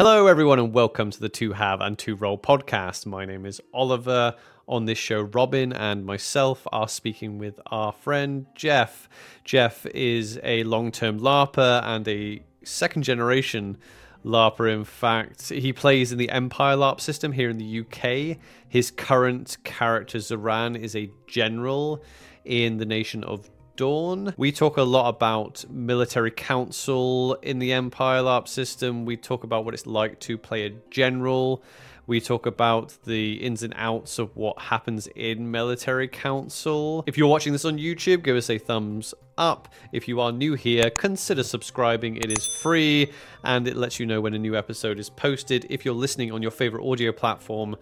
Hello, everyone, and welcome to the Two Have and Two Role podcast. My name is Oliver. On this show, Robin and myself are speaking with our friend Jeff. Jeff is a long term LARPer and a second generation LARPer. In fact, he plays in the Empire LARP system here in the UK. His current character, Zoran, is a general in the nation of Dawn. We talk a lot about military council in the Empire LARP system. We talk about what it's like to play a general. We talk about the ins and outs of what happens in military council. If you're watching this on YouTube, give us a thumbs up. If you are new here, consider subscribing. It is free and it lets you know when a new episode is posted. If you're listening on your favorite audio platform,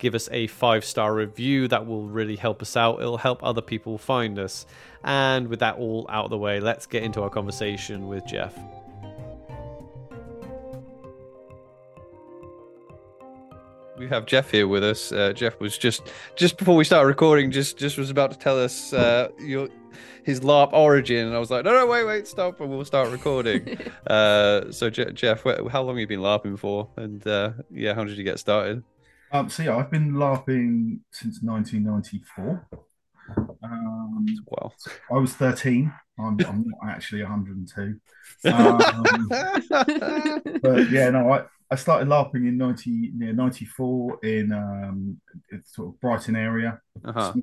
give us a five star review. That will really help us out. It'll help other people find us. And with that all out of the way, let's get into our conversation with Jeff. We have Jeff here with us. Uh, Jeff was just just before we started recording, just just was about to tell us uh, your his LARP origin, and I was like, no, no, wait, wait, stop, and we'll start recording. uh, so, Je- Jeff, how long have you been LARPing for? And uh, yeah, how did you get started? Um, so yeah, I've been LARPing since 1994. Um, wow. I was 13. I'm, I'm not actually 102. Um, but yeah, no, I, I started LARPing in 90, near 94 in um, sort of Brighton area, uh-huh.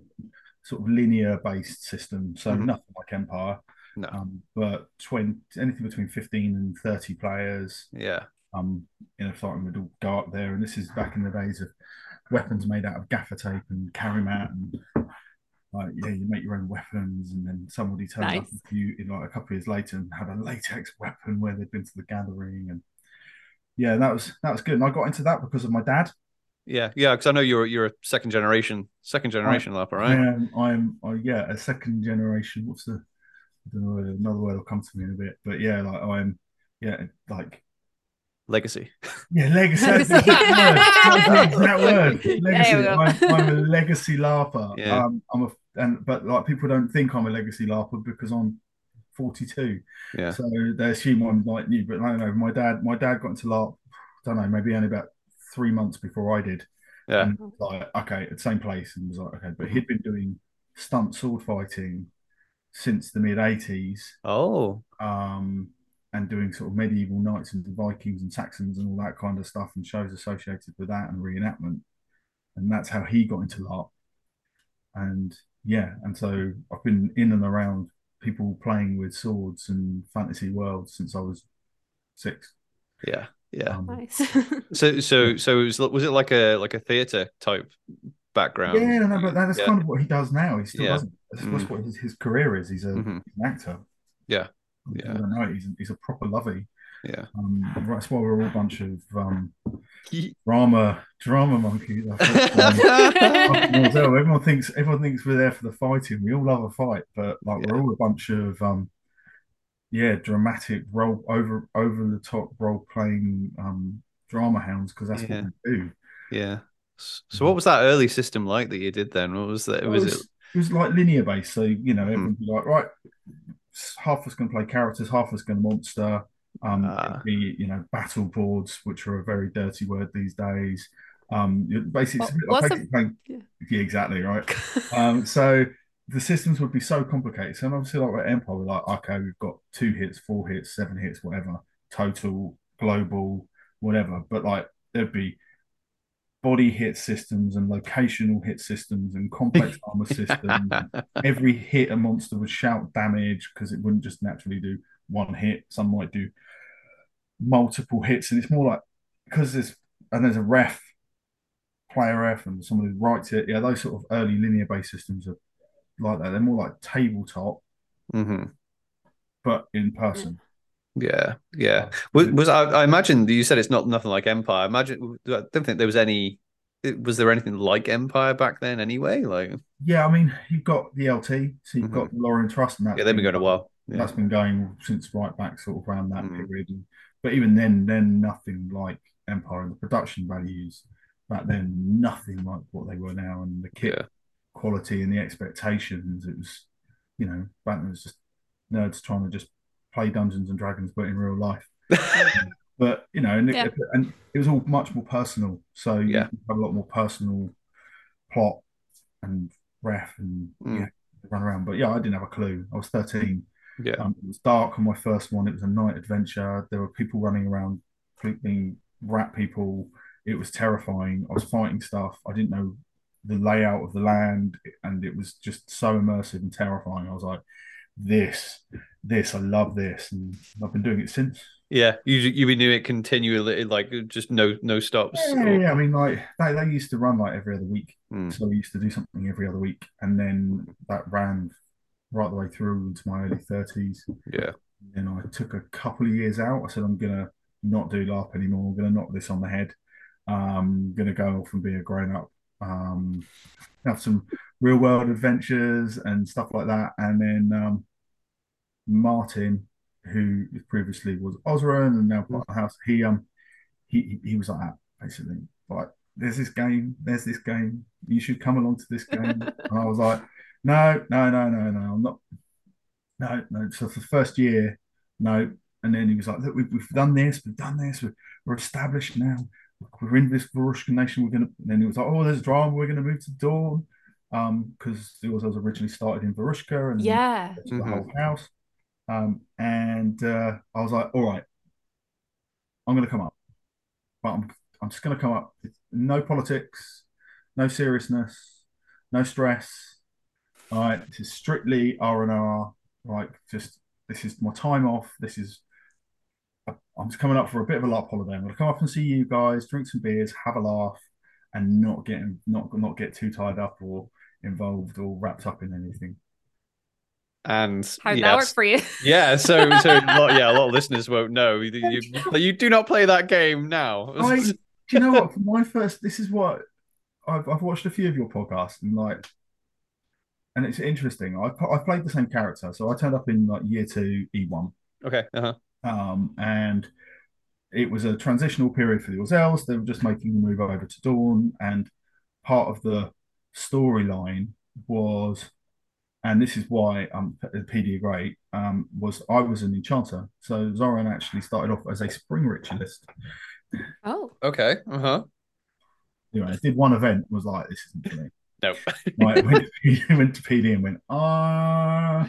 sort of linear based system. So mm-hmm. nothing like Empire. No. Um, but 20, anything between 15 and 30 players. Yeah. Um, in a fight would all go up there. And this is back in the days of weapons made out of gaffer tape and carry mat and like yeah, you make your own weapons, and then somebody turns nice. up with you in like a couple of years later and had a latex weapon where they'd been to the gathering, and yeah, that was that was good. And I got into that because of my dad. Yeah, yeah, because I know you're you're a second generation second generation I, LARPer, right? I am. I'm. I, yeah, a second generation. What's the? I don't know. Another word will come to me in a bit, but yeah, like I'm. Yeah, like legacy. Yeah, legacy. That's that word. That word. Legacy. I'm, I'm, a legacy LARPer. Yeah. Um, I'm a and but like people don't think I'm a legacy LARPer because I'm 42. Yeah. So they assume I'm like new, but I don't know. My dad, my dad got into LARP. I don't know, maybe only about three months before I did. Yeah. And like okay, at the same place, and was like okay, but he'd been doing stunt sword fighting since the mid 80s. Oh. Um and doing sort of medieval knights and the Vikings and Saxons and all that kind of stuff and shows associated with that and reenactment. And that's how he got into LARP. And yeah, and so I've been in and around people playing with swords and fantasy worlds since I was six. Yeah, yeah. Um, nice. so, so, so it was was it like a like a theater type background? Yeah, no, but that's yeah. kind of what he does now. He still yeah. doesn't. That's, mm. what his, his, career is. He's, a, mm-hmm. he's an actor. Yeah, yeah. I don't know. He's, he's a proper lovey. Yeah. Um, that's why we're all a bunch of um, drama drama monkeys. everyone thinks everyone thinks we're there for the fighting. We all love a fight, but like yeah. we're all a bunch of um, yeah, dramatic role over over the top role playing um, drama hounds because that's yeah. what we do. Yeah. So what was that early system like that you did then? What was that? Was, was it? It was like linear based. So you know, everyone hmm. be like, right, half of us going to play characters, half of us going to monster. Um, uh, be, you know, battle boards, which are a very dirty word these days. Um, basically, what, like playing, yeah. yeah. exactly right. um, so the systems would be so complicated. So obviously, like at Empire, we're like, okay, we've got two hits, four hits, seven hits, whatever, total, global, whatever. But like, there'd be body hit systems and locational hit systems and complex armor systems. Every hit a monster would shout damage because it wouldn't just naturally do one hit. Some might do multiple hits, and it's more like because there's and there's a ref, player ref, and someone who writes it. Yeah, those sort of early linear based systems are like that. They're more like tabletop, mm-hmm. but in person. Yeah, yeah. Was, was I, I, imagine you said it's not nothing like Empire. I imagine I don't think there was any. Was there anything like Empire back then? Anyway, like yeah, I mean you've got the LT, so you've mm-hmm. got Lorien Trust, and that yeah, they've been going a while. Yeah. That's been going since right back sort of around that mm. period. But even then, then nothing like Empire and the production values back then, nothing like what they were now, and the kit yeah. quality and the expectations. It was, you know, back then it was just nerds trying to just play Dungeons and Dragons, but in real life. but you know, and, Yeah. it, and it was all much more personal. So you Yeah. have a lot more personal plot and ref and Mm. yeah, run around. But yeah, I didn't have a clue. I was 13. Yeah. Um, it was dark on my first one. It was a night adventure. There were people running around, being rat people. It was terrifying. I was fighting stuff. I didn't know the layout of the land, and it was just so immersive and terrifying. I was like, "This, this, I love this," and I've been doing it since. Yeah, you you've been doing it continually, like just no no stops. Yeah, or- yeah. I mean, like they, they used to run like every other week, Mm. so we used to do something every other week, and then that ran right the way through into my early thirties. yeah, Then I took a couple of years out. I said, I'm gonna not do LARP anymore. I'm gonna knock this on the head. Um, gonna go off and be a grown up. Um, have some real world adventures and stuff like that. And then um, Martin, who previously was Osran and now part of the house, he um he he was like that basically. Like, there's this game, there's this game. You should come along to this game. and I was like, no, no, no, no, no. I'm not. No, no. So for the first year, no. And then he was like, look, we've, we've done this, we've done this, we're, we're established now. We're in this Varushka nation. We're gonna. And then he was like, oh, there's drama. We're gonna move to Dawn, um, because it was, was originally started in Varushka and Yeah. to the Mhm. whole house. Um, and uh, I was like, all right, I'm going to come up, but I'm, I'm just going to come up. No politics, no seriousness, no stress. All right, this is strictly R and R. Like, just this is my time off. This is I'm just coming up for a bit of a LARP holiday. I'm going to come up and see you guys, drink some beers, have a laugh, and not get not not get too tied up or involved or wrapped up in anything. and How did yes. that work for you? Yeah, so so a lot, yeah, a lot of listeners won't know. You, you, you do not play that game now. I, do you know what? For my first, this is what I've, I've watched a few of your podcasts and like, and it's interesting. I I played the same character, so I turned up in like year two E one, okay, uh-huh. um, and it was a transitional period for the Orzels. They were just making the move over to Dawn, and part of the storyline was, and this is why um PD are great, um, was I was an enchanter, so Zoran actually started off as a spring ritualist. Oh. okay, uh-huh. You know, did one event was like this isn't for me. No. Like went, went to PD and went, ah,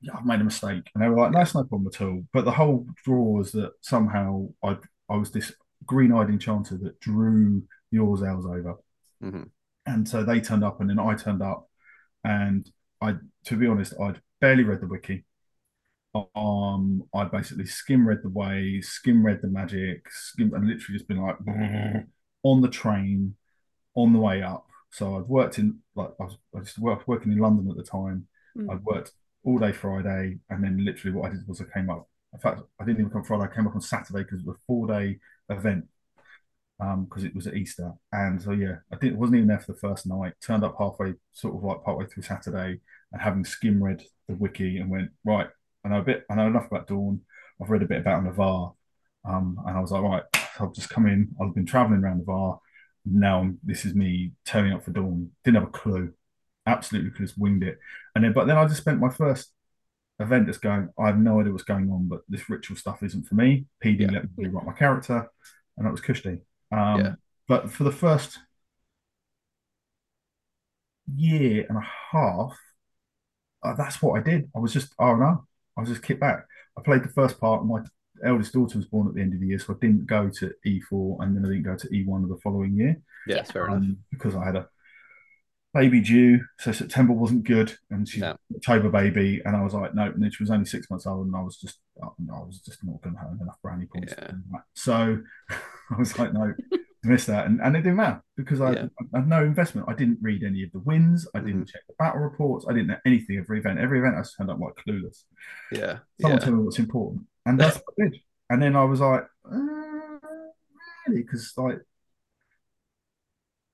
yeah, I've made a mistake, and they were like, that's no problem at all. But the whole draw was that somehow I I was this green-eyed enchanter that drew the Orzels over, Mhm. And so they turned up, and then I turned up, and I, to be honest, I'd barely read the wiki. Um, I basically skim read the way, skim read the magic, skim, and literally just been like on the train on the way up. So I'd worked in like I was I working in London at the time. Mm. I'd worked all day Friday, and then literally what I did was I came up. In fact, I didn't even come Friday. I came up on Saturday because it was a four day event um because it was at Easter. And so yeah, I didn't wasn't even there for the first night. Turned up halfway, sort of like partway through Saturday, and having skim read the wiki and went right. I know a bit. I know enough about Dawn. I've read a bit about Navarre, um, and I was like, right, I've just come in. I've been traveling around Navarre. Now this is me turning up for Dawn. Didn't have a clue. Absolutely could have winged it. And then, but then I just spent my first event just going. I have no idea what's going on, but this ritual stuff isn't for me. PD Yeah. let me rewrite my character, and that was Kushti. Um, Yeah. But for the first year and a half, uh, that's what I did. I was just oh no, I was just kicked back. I played the first part. My eldest daughter was born at the end of the year, so I didn't go to E4, and then I didn't go to E1 of the following year Yeah, it's fair enough. um, because I had a baby due. So September wasn't good, and she's No. October baby, and I was like, no. And then she was only six months old, and I was just, I was just not going to have enough brownie points. Yeah. So I was like, no, miss that, and, and it didn't matter because I, Yeah. I had no investment. I didn't read any of the wins. I didn't Mhm. check the battle reports. I didn't know anything of every event. Every event I just turned up like clueless. Yeah, Someone yeah, tell me what's important, and that's what I did. And then I was like, uh, really, because like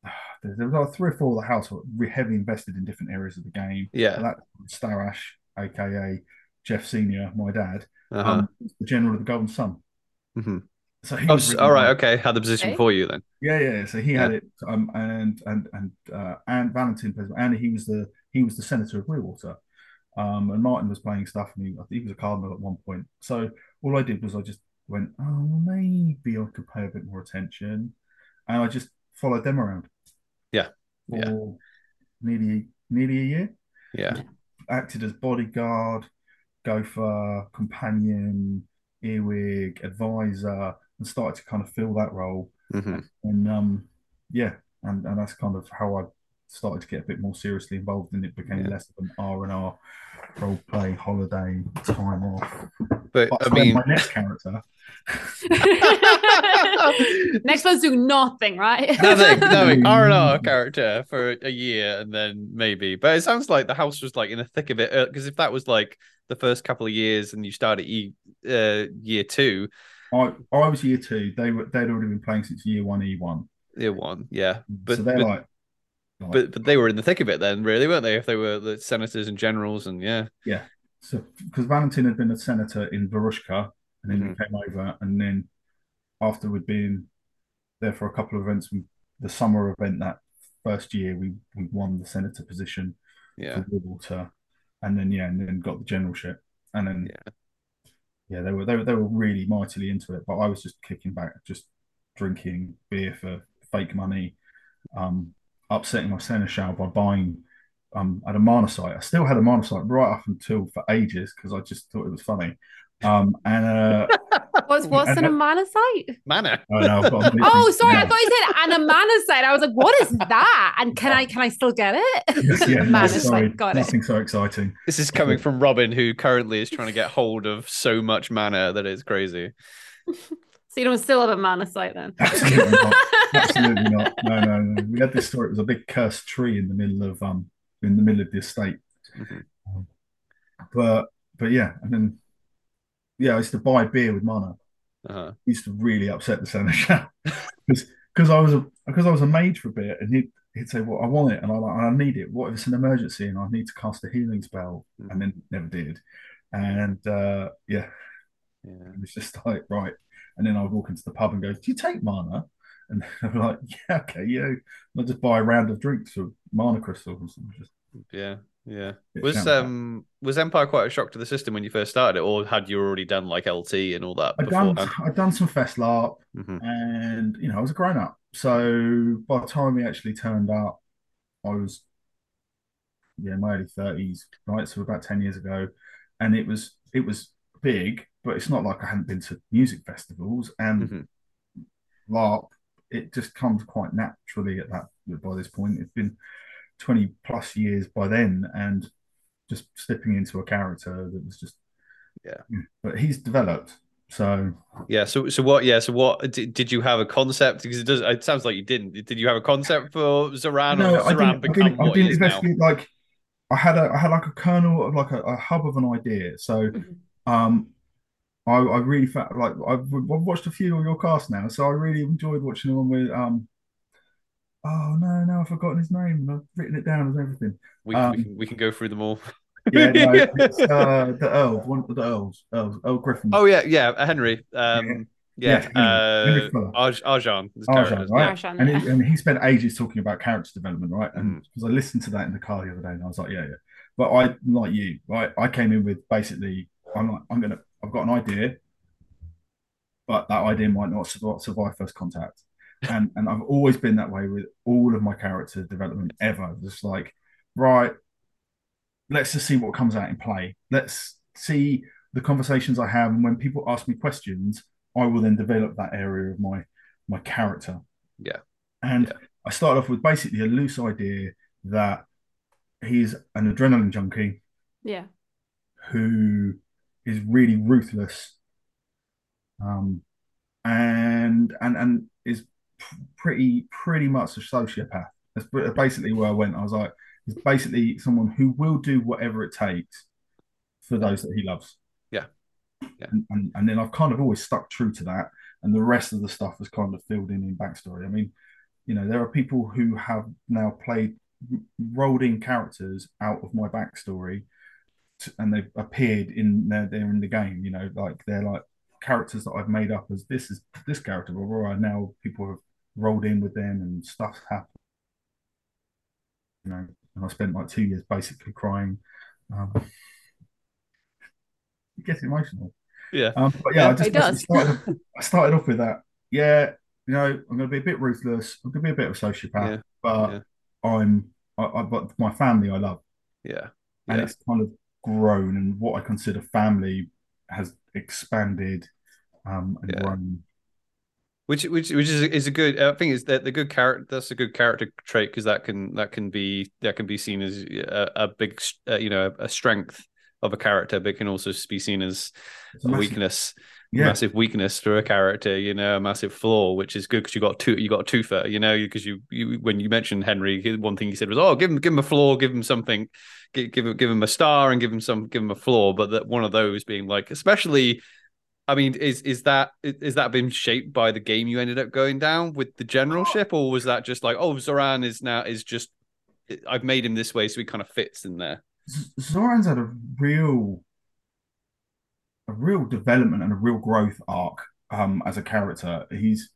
there was like three or four of the house were heavily invested in different areas of the game. yeah. That Starash, aka Jeff Senior, my dad, Uh-huh. um, the general of the Golden Sun. Mhm. So he Oh, was all right. Okay, had the position Okay. for you then. yeah, yeah. So he had it, um, and and and uh, and Valentin, plays- and he was the he was the senator of Weirwater, um, and Martin was playing stuff, and he, I think he was a cardinal at one point. So all I did was I just went, oh, maybe I could pay a bit more attention, and I just followed them around. Yeah, for yeah. nearly nearly a year. Yeah, acted as bodyguard, gopher, companion, earwig, advisor, and started to kind of fill that role. hmm And um, yeah, and and that's kind of how I started to get a bit more seriously involved, and it became Yeah. less of an R and R role play, holiday, time off. But, But I mean, my next character, Next one's doing nothing, right? nothing, nothing. R and R character for a year, and then maybe. But it sounds like the house was like in the thick of it. Because if that was like the first couple of years, and you started e, uh, year two, I I was year two. They were they'd already been playing since year one, E one. year one, yeah. But so they're but, like, like but but they were in the thick of it then, really, weren't they? If they were the senators and generals, and yeah, Yeah. So because Valentin had been a senator in Varushka and then Mhm. he came over and then after we'd been there for a couple of events, we, the summer event that first year we we won the senator position yeah, for Water and then yeah, and then got the generalship. And then Yeah. Yeah, they were they were they were really mightily into it, but I was just kicking back, just drinking beer for fake money, um, upsetting my seneschal by buying um at a mana site. I still had a mana site right up until for ages because I just thought it was funny. Um and uh What's what's an And- amanocyte? manner. oh, no, I've got a Oh, sorry, I thought you said an amanocyte. I was like, what is that? And can I can I still get it? Yes, yeah, no, sorry, got it. nothing so exciting. This is coming from Robin, who currently is trying to get hold of so much mana that it's crazy. So you don't still have a mana site then? Absolutely not. Absolutely not. No, no, no. We had this story. It was a big cursed tree in the middle of um in the middle of the estate. Mhm. But but yeah, and then yeah, I used to buy beer with mana. Uh-huh. used to really upset the seneschal because I was a because I was a mage for a bit, and he'd he'd say, "Well, I want it, and I like, I need it. What if it's an emergency and I need to cast a healing spell?" And then never did, and uh, yeah, Yeah. it was just like right. And then I'd walk into the pub and go, "Do you take mana?" And I'm like, "Yeah, okay, yeah." And I'd just buy a round of drinks for mana crystals. And just Yeah, yeah. It Was bad. um was Empire quite a shock to the system when you first started it, or had you already done like LT and all that I'd done? I'd done some fest larp, Mhm. and you know I was a grown up. So by the time we actually turned up, I was yeah my early thirties, right? So about ten years ago, and it was it was big, but it's not like I hadn't been to music festivals and Mhm. LARP. It just comes quite naturally at that by this point. It's been twenty plus years by then, and just slipping into a character that was just Yeah. But he's developed, so Yeah. So so what? Yeah. So what did, did you have a concept? Because it does. It sounds like you didn't. Did you have a concept for Zoran, no, or I Zoran didn't. I become didn't, what he didn't is now? Like, I had a, I had like a kernel of like a, a hub of an idea. So, Mhm. um, I, I really felt like I've, I've watched a few of your casts now, so I really enjoyed watching the one with um. Oh no, no, I've forgotten his name, and I've written it down as everything. We, um, we can we can go through them all. Yeah, no, it's uh, the Earl, one of the Earls, Earls, Earl Griffin. Oh yeah, yeah. uh, Henry. Um. Yeah. Yeah, Henry. Henry uh, Fuller. Arj- Arjan. Arjan, characters, right? Arshan, and, he, and he spent ages talking about character development, right? And Mm. because I listened to that in the car the other day, and I was like, yeah, yeah. But I, like you, right? I came in with basically, I'm like, I'm gonna, I've got an idea, but that idea might not survive, survive first contact, and and I've always been that way with all of my character development ever. Just like, right, let's just see what comes out in play. Let's see the conversations I have, and when people ask me questions, I will then develop that area of my my character. Yeah. And Yeah. I started off with basically a loose idea that he's an adrenaline junkie Yeah. who is really ruthless um and and and is p- pretty pretty much a sociopath that's basically where i went i was like he's basically someone who will do whatever it takes for those that he loves Yeah. Yeah. and, and, and then i've kind of always stuck true to that and the rest of the stuff has kind of filled in in backstory i mean you know there are people who have now played rolled in characters out of my backstory t- and they've appeared in they're, they're in the game you know like they're like characters that i've made up as this is this character aurora now people have rolled in with them and stuff happened you know and i spent like two years basically crying um it gets emotional Yeah. Um, but yeah, I just It does. started, I started off with that. Yeah, you know, I'm going to be a bit ruthless. I'm going to be a bit of a sociopath, Yeah, but yeah. I'm, I, I, but my family I love, Yeah. and Yeah. it's kind of grown, and what I consider family has expanded um, and Yeah. grown. Which which which is is a good I think is that the good character that's a good character trait because that can that can be that can be seen as a, a big uh, you know a strength of a character but can also be seen as It's a massive. weakness Yeah, massive weakness for a character you know a massive flaw which is good because you got two you got a twofer you know because you, you when you mentioned Henry one thing he said was oh give him give him a flaw give him something give, give him give him a star and give him some give him a flaw but that one of those being like especially I mean, is is that is that been shaped by the game you ended up going down with the generalship, or was that just like, oh, Zoran is now is just I've made him this way, so he kind of fits in there. Zoran's had a real, a real development and a real growth arc um, as a character. He's,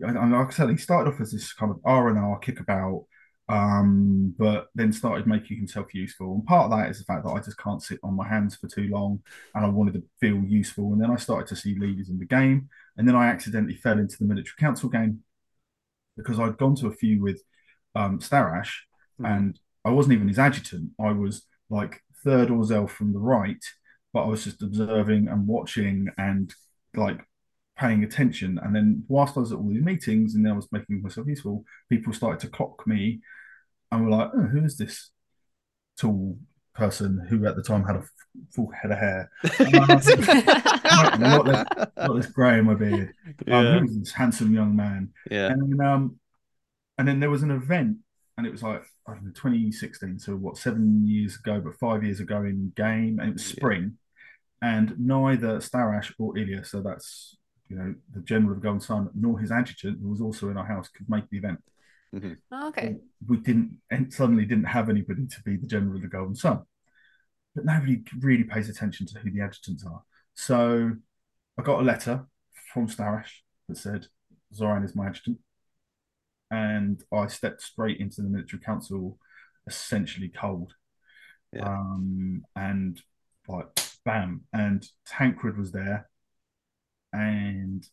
like I said, he started off as this kind of R and R kickabout, um, but then started making himself useful. And part of that is the fact that I just can't sit on my hands for too long, and I wanted to feel useful. And then I started to see leaders in the game, and then I accidentally fell into the military council game because I'd gone to a few with um, Starash, and I wasn't even his adjutant. I was like third Orzel from the right, but I was just observing and watching and like paying attention. And then whilst I was at all these meetings and I was making myself useful, people started to clock me and were like, oh, who is this tall person who at the time had a full head of hair? And I got got this grey in my beard. Um, yeah, who is this handsome young man? yeah, And then, um, and then there was an event, and it was like I don't know, 2016, so what, seven years ago, but five years ago in game, and it was Yeah. spring, and neither Starash or Ilya, so that's you know the general of the Golden Sun, nor his adjutant, who was also in our house, could make the event. Okay. We didn't, and suddenly didn't have anybody to be the general of the Golden Sun, but nobody really pays attention to who the adjutants are. So I got a letter from Starash that said Zoran is my adjutant and I stepped straight into the military council essentially cold. Yeah. Um, and like bam, and Tancred was there, and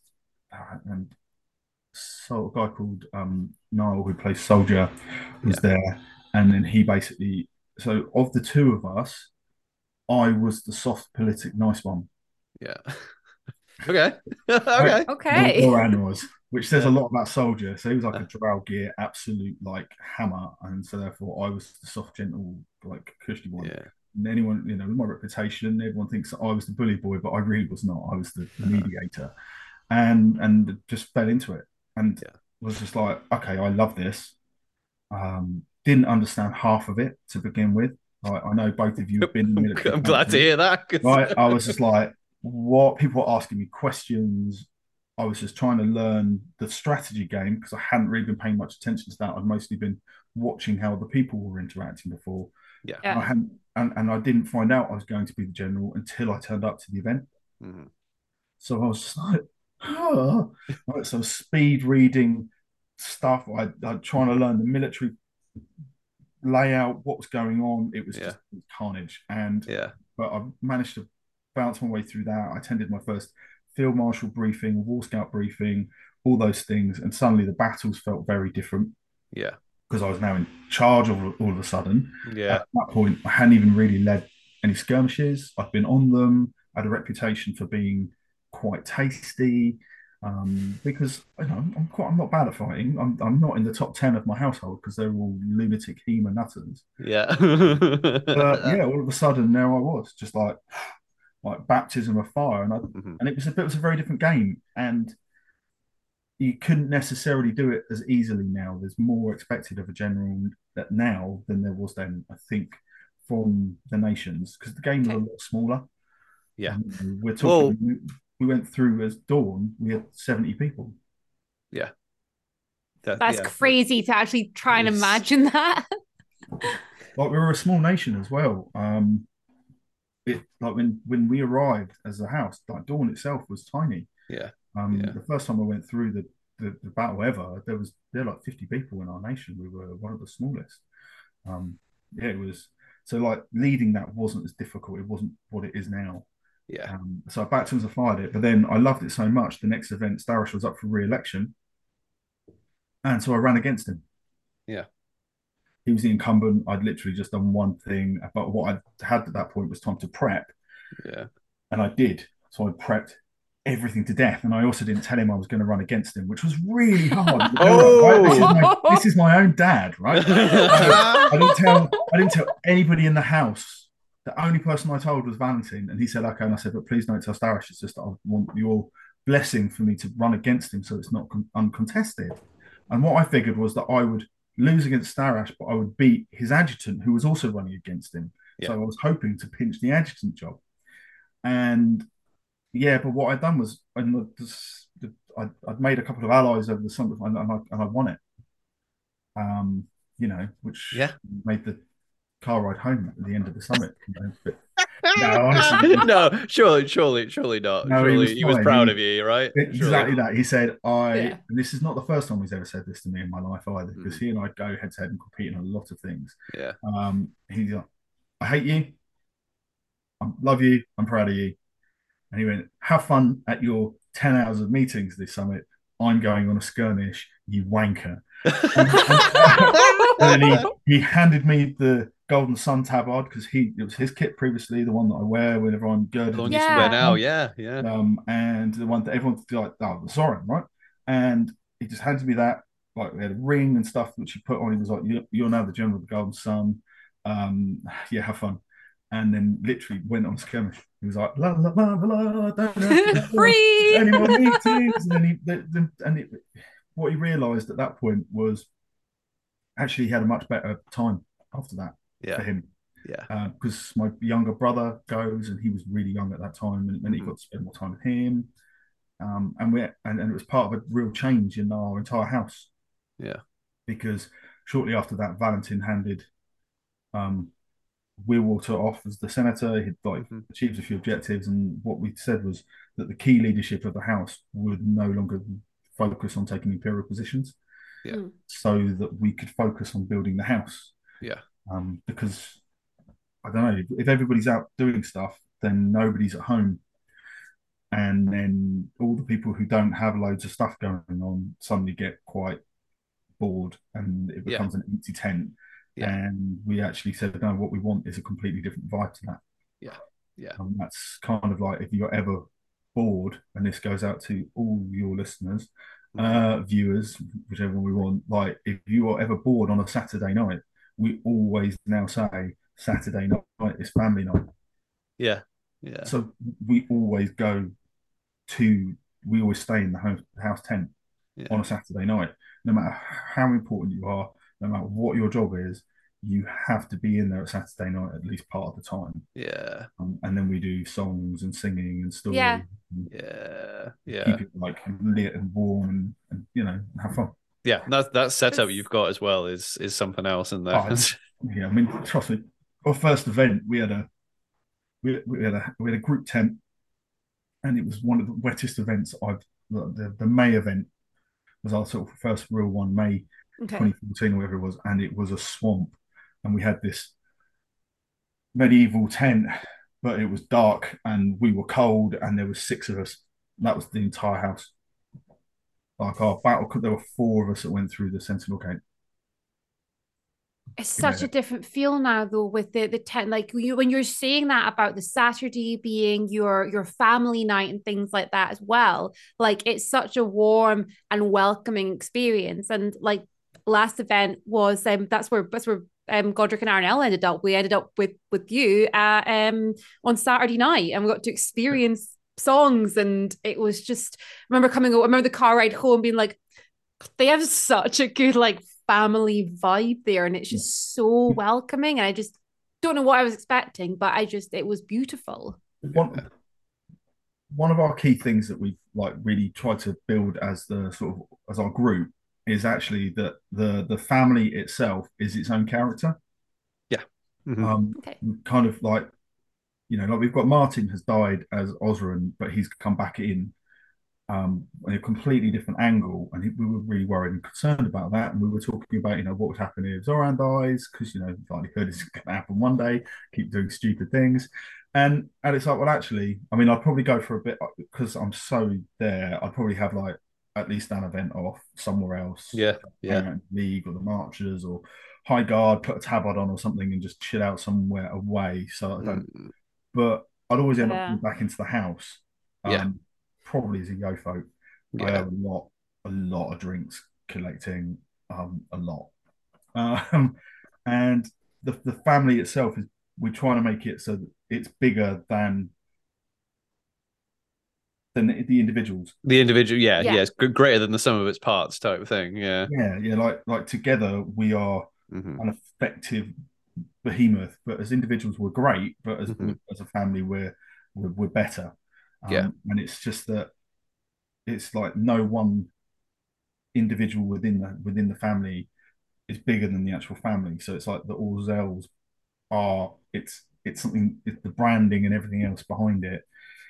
uh, and so a guy called um Niall who plays soldier was Yeah. there, and then he basically so of the two of us, I was the soft politic nice one. yeah. okay, okay, Okay. Zoran was, which says a lot about Soldier. So he was like a Drow gear, absolute like hammer, and so therefore I was the soft, gentle, like cushy one. yeah, And anyone, you know, with my reputation, everyone thinks that I was the bully boy, but I really was not. I was the, the mediator, and and just fell into it, and Yeah. was just like, okay, I love this. Um, didn't understand half of it to begin with. Like, I know both of you have been in the military. I'm glad to council hear that. 'cause- right? I was just like, what people were asking me questions. I was just trying to learn the strategy game because I hadn't really been paying much attention to that. I'd mostly been watching how the people were interacting before. Yeah. And I hadn't and, and I didn't find out I was going to be the general until I turned up to the event. Mhm. So I was just like, oh. like some speed reading stuff. I I trying to learn the military layout, what was going on. It was Yeah. just carnage. And yeah, but I managed to bounce my way through that. I attended my first field marshal briefing, war scout briefing, all those things, and suddenly the battles felt very different yeah, because I was now in charge of all of a sudden. yeah, At that point, I hadn't even really led any skirmishes. I've been on them. I had a reputation for being quite tasty. Um, because you know I'm quite I'm not bad at fighting. I'm I'm not in the top ten of my household because they're all lunatic hema nutters. yeah. But yeah, all of a sudden there I was, just like like baptism of fire, and I, Mhm. and it was a it was a very different game, and you couldn't necessarily do it as easily now. There's more expected of a general that now than there was then. I think from the nations because the game was a lot smaller. Yeah. We're talking. we, we went through as Dawn. We had seventy people. That- That's yeah. crazy to actually try and imagine that. like we were a small nation as well. Um, it like when when we arrived as a house, like Dawn itself was tiny. Yeah. Um, Yeah. the first time I went through the, the the battle ever, there was there were like fifty people in our nation. We were one of the smallest. Um, yeah, it was so like leading that wasn't as difficult. It wasn't what it is now. Yeah. Um, so I backed him as I fired it, but then I loved it so much. The next event, Starash was up for re-election, and so I ran against him. Yeah. He was the incumbent. I'd literally just done one thing, but what I had at that point was time to prep, Yeah. and I did. So I prepped everything to death, and I also didn't tell him I was going to run against him, which was really hard. Oh. Right? This, is my, this is my own dad, right? I didn't tell. I didn't tell anybody in the house. The only person I told was Valentin, and he said, "Okay." And I said, "But please don't tell Starash. It's just that I want your blessing for me to run against him, so it's not con- uncontested." And what I figured was that I would lose against Starash, but I would beat his adjutant, who was also running against him. Yeah. So I was hoping to pinch the adjutant job. And yeah, but what I'd done was and the, the, I'd, I'd made a couple of allies over the summer, and, and, I, and I won it. Um, you know, which Yeah. made the car ride home at the end of the summit. You know, but, no, honestly, no, surely, surely, surely not. No, he was he was proud He- of you, right? Exactly Surely. that. He said, I, Yeah. and this is not the first time he's ever said this to me in my life either, because Mhm. he and I go head to head and compete in a lot of things. Yeah. Um, he's like, I hate you. I love you. I'm proud of you. And he went, Have fun at your 10 hours of meetings this summit. I'm going on a skirmish, you wanker. And then he, he handed me the Golden Sun tabard because he it was his kit previously, the one that I wear whenever I'm girded. The one with you Yeah. wear now, yeah, yeah. um, and the one that everyone's like, oh, the Zoran, right? And he just handed me that, like we had a ring and stuff which he put on. He was like, "You- "You're now the general of the Golden Sun. Um, yeah, have fun." And then literally went on skirmish. He was like, "La la la la la." don't have Free. any more meetings?" And then he, the, the, and it, what he realised at that point was actually he had a much better time after that for Yeah, him yeah, because my younger brother goes and he was really young at that time and it meant he Mhm. got to spend more time with him um, and we and, and it was part of a real change in our entire house Yeah. because shortly after that Valentin handed um, Will Walter off as the senator he'd like Mhm. achieved a few objectives and what we said was that the key leadership of the house would no longer focus on taking imperial positions Yeah. Mm. so that we could focus on building the house Yeah. Um, because I don't know if everybody's out doing stuff, then nobody's at home, and then all the people who don't have loads of stuff going on suddenly get quite bored, and it Yeah. becomes an empty tent. Yeah. And we actually said, no, what we want is a completely different vibe to that. yeah. Yeah. And that's kind of like if you're ever bored, and this goes out to all your listeners, Mm-hmm. uh, viewers, whichever we want. Like, if you are ever bored on a Saturday night, we always now say Saturday night is family night. yeah, yeah, So we always go to, we always stay in the house, house tent Yeah. on a Saturday night. No matter how important you are, no matter what your job is, you have to be in there at Saturday night at least part of the time. yeah, Um, and then we do songs and singing and stories. Yeah. and yeah, yeah. Keep it like lit and warm and, and you know, have fun. Yeah, that that setup you've got as well is is something else in there. Oh, Yeah, I mean, trust me. Our first event, we had a we, we had a we had a group tent, and it was one of the wettest events I've. The, the, the May event was our sort of first real one, May Okay. 2014 or whatever it was, and it was a swamp, and we had this medieval tent, but it was dark and we were cold, and there was six of us. That was the entire house. Like our battle, there were four of us that went through the Sentinel Gate. It's such Yeah. a different feel now, though, with the the ten. Like you, when you're saying that about the Saturday being your your family night and things like that as well. Like it's such a warm and welcoming experience. And like last event was, um, that's where that's where um Godric and Arnell ended up. We ended up with with you uh, um on Saturday night, and we got to experience songs, and it was just. I remember coming. I remember the car ride home, being like, they have such a good like family vibe there and it's just so welcoming and I just don't know what I was expecting but I just it was beautiful one one of our key things that we've like really tried to build as the sort of as our group is actually that the the family itself is its own character. Mhm. Um, okay kind of like you know, like we've got Martin has died as Osran, but he's come back in um in a completely different angle, and we were really worried and concerned about that. And we were talking about you know what would happen if Zoran dies, because you know likelihood is going to happen one day. Keep doing stupid things, And and it's like, well, actually, I mean, I'd probably go for a bit because I'm so there. I'd probably have like at least an event off somewhere else. Yeah, yeah. League or the Marchers or High Guard, put a tabard on or something, and just chill out somewhere away. So I don't. Mm. But I'd always end yeah. up coming back into the house. Um, yeah. Probably as a yeofolk. Yeah. I have a lot, a lot of drinks collecting, um, a lot. Um, and the the family itself is we're trying to make it so that it's bigger than than the individuals. The individual, yeah, yeah, yeah, it's greater than the sum of its parts type of thing. Yeah, yeah, yeah. Like like together we are mm-hmm. an effective behemoth, but as individuals we're great, but as mm-hmm. as a family we're we're, we're better. Um, yeah, and it's just that it's like no one individual within the within the family is bigger than the actual family. So it's like the Orzels are it's it's something it's the branding and everything else behind it.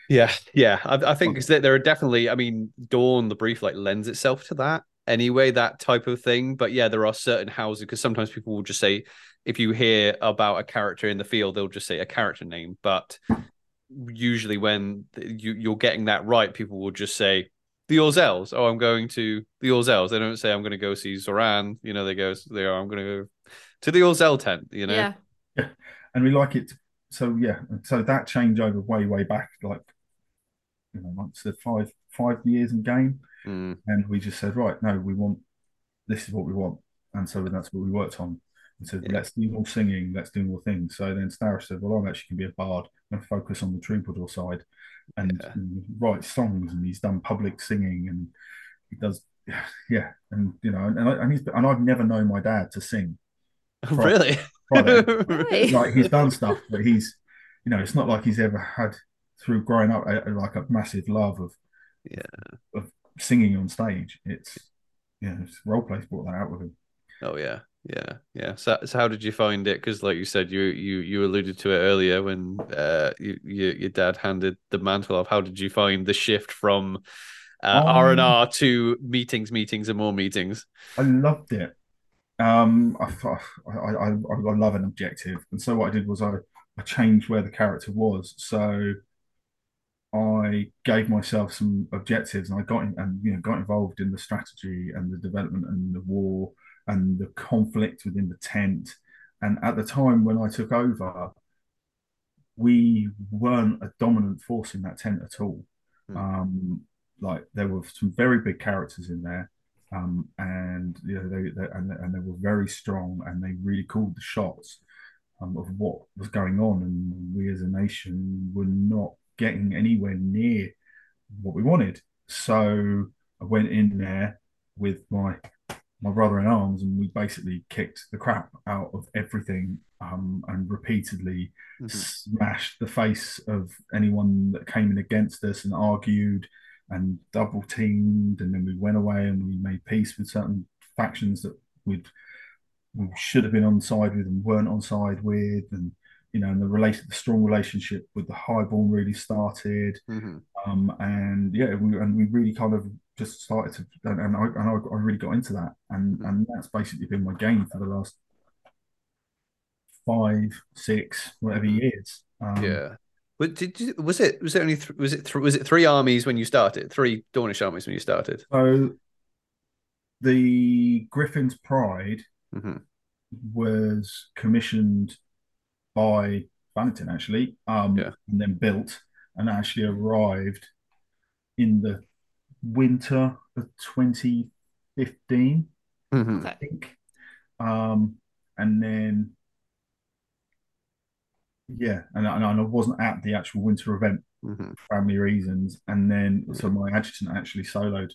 Yeah, yeah. I, I think that there are definitely. I mean, Dawn the brief like lends itself to that anyway, that type of thing. But yeah, there are certain houses because sometimes people will just say if you hear about a character in the field, they'll just say a character name. But usually, when you, you're getting that right, people will just say the Orzels. Oh, I'm going to the Orzels. They don't say I'm going to go see Zoran. You know, they go they are. I'm going to go to the Orzel tent. You know. Yeah. yeah. And we like it. So yeah. So that changeover way way back, like you know, like said five five years in game, mm. and we just said right, no, we want this is what we want, and so that's what we worked on. And said, yeah. let's do more singing, let's do more things. So then Starash said, well, I'm actually going to be a bard and focus on the troubadour side and, yeah. and write songs and he's done public singing and he does yeah and you know and, I, and he's and I've never known my dad to sing really really like he's done stuff but he's you know it's not like he's ever had through growing up a, a, like a massive love of yeah of singing on stage it's yeah it's role plays brought that out with him. Oh yeah yeah yeah. So, so how did you find it? Because like you said you you you alluded to it earlier when uh you, you, your dad handed the mantle off. How did you find the shift from uh, um, r&r to meetings meetings and more meetings? I loved it. Um I, I i i love an objective. And so what i did was i i changed where the character was. So I gave myself some objectives and I got in, and you know got involved in the strategy and the development and the war and the conflict within the tent. And at the time when I took over, we weren't a dominant force in that tent at all. Mm. Um, like there were some very big characters in there, um, and you know they, they, and, and they were very strong, and they really called the shots um, of what was going on, and we as a nation were not getting anywhere near what we wanted. So I went in there with my my brother in arms, and we basically kicked the crap out of everything um, and repeatedly mm-hmm. smashed the face of anyone that came in against us and argued and double teamed. And then we went away and we made peace with certain factions that we'd we should have been on side with and weren't on side with, and you know, and the relation, the strong relationship with the highborn really started, mm-hmm. um, and yeah, we, and we really kind of just started to, and, and I, and I, I really got into that, and mm-hmm. and that's basically been my game for the last five, six, whatever mm-hmm. years. Um, yeah. But did you, was it was it only th- was it th- was it three armies when you started? Three Dawnish armies when you started? So the Gryphon's Pride mm-hmm. was commissioned by Valentin actually, um, yeah. and then built and actually arrived in the winter of 2015, mm-hmm. I think. Um, and then, yeah, and, and I wasn't at the actual winter event mm-hmm. for family reasons. And then, so my adjutant actually soloed,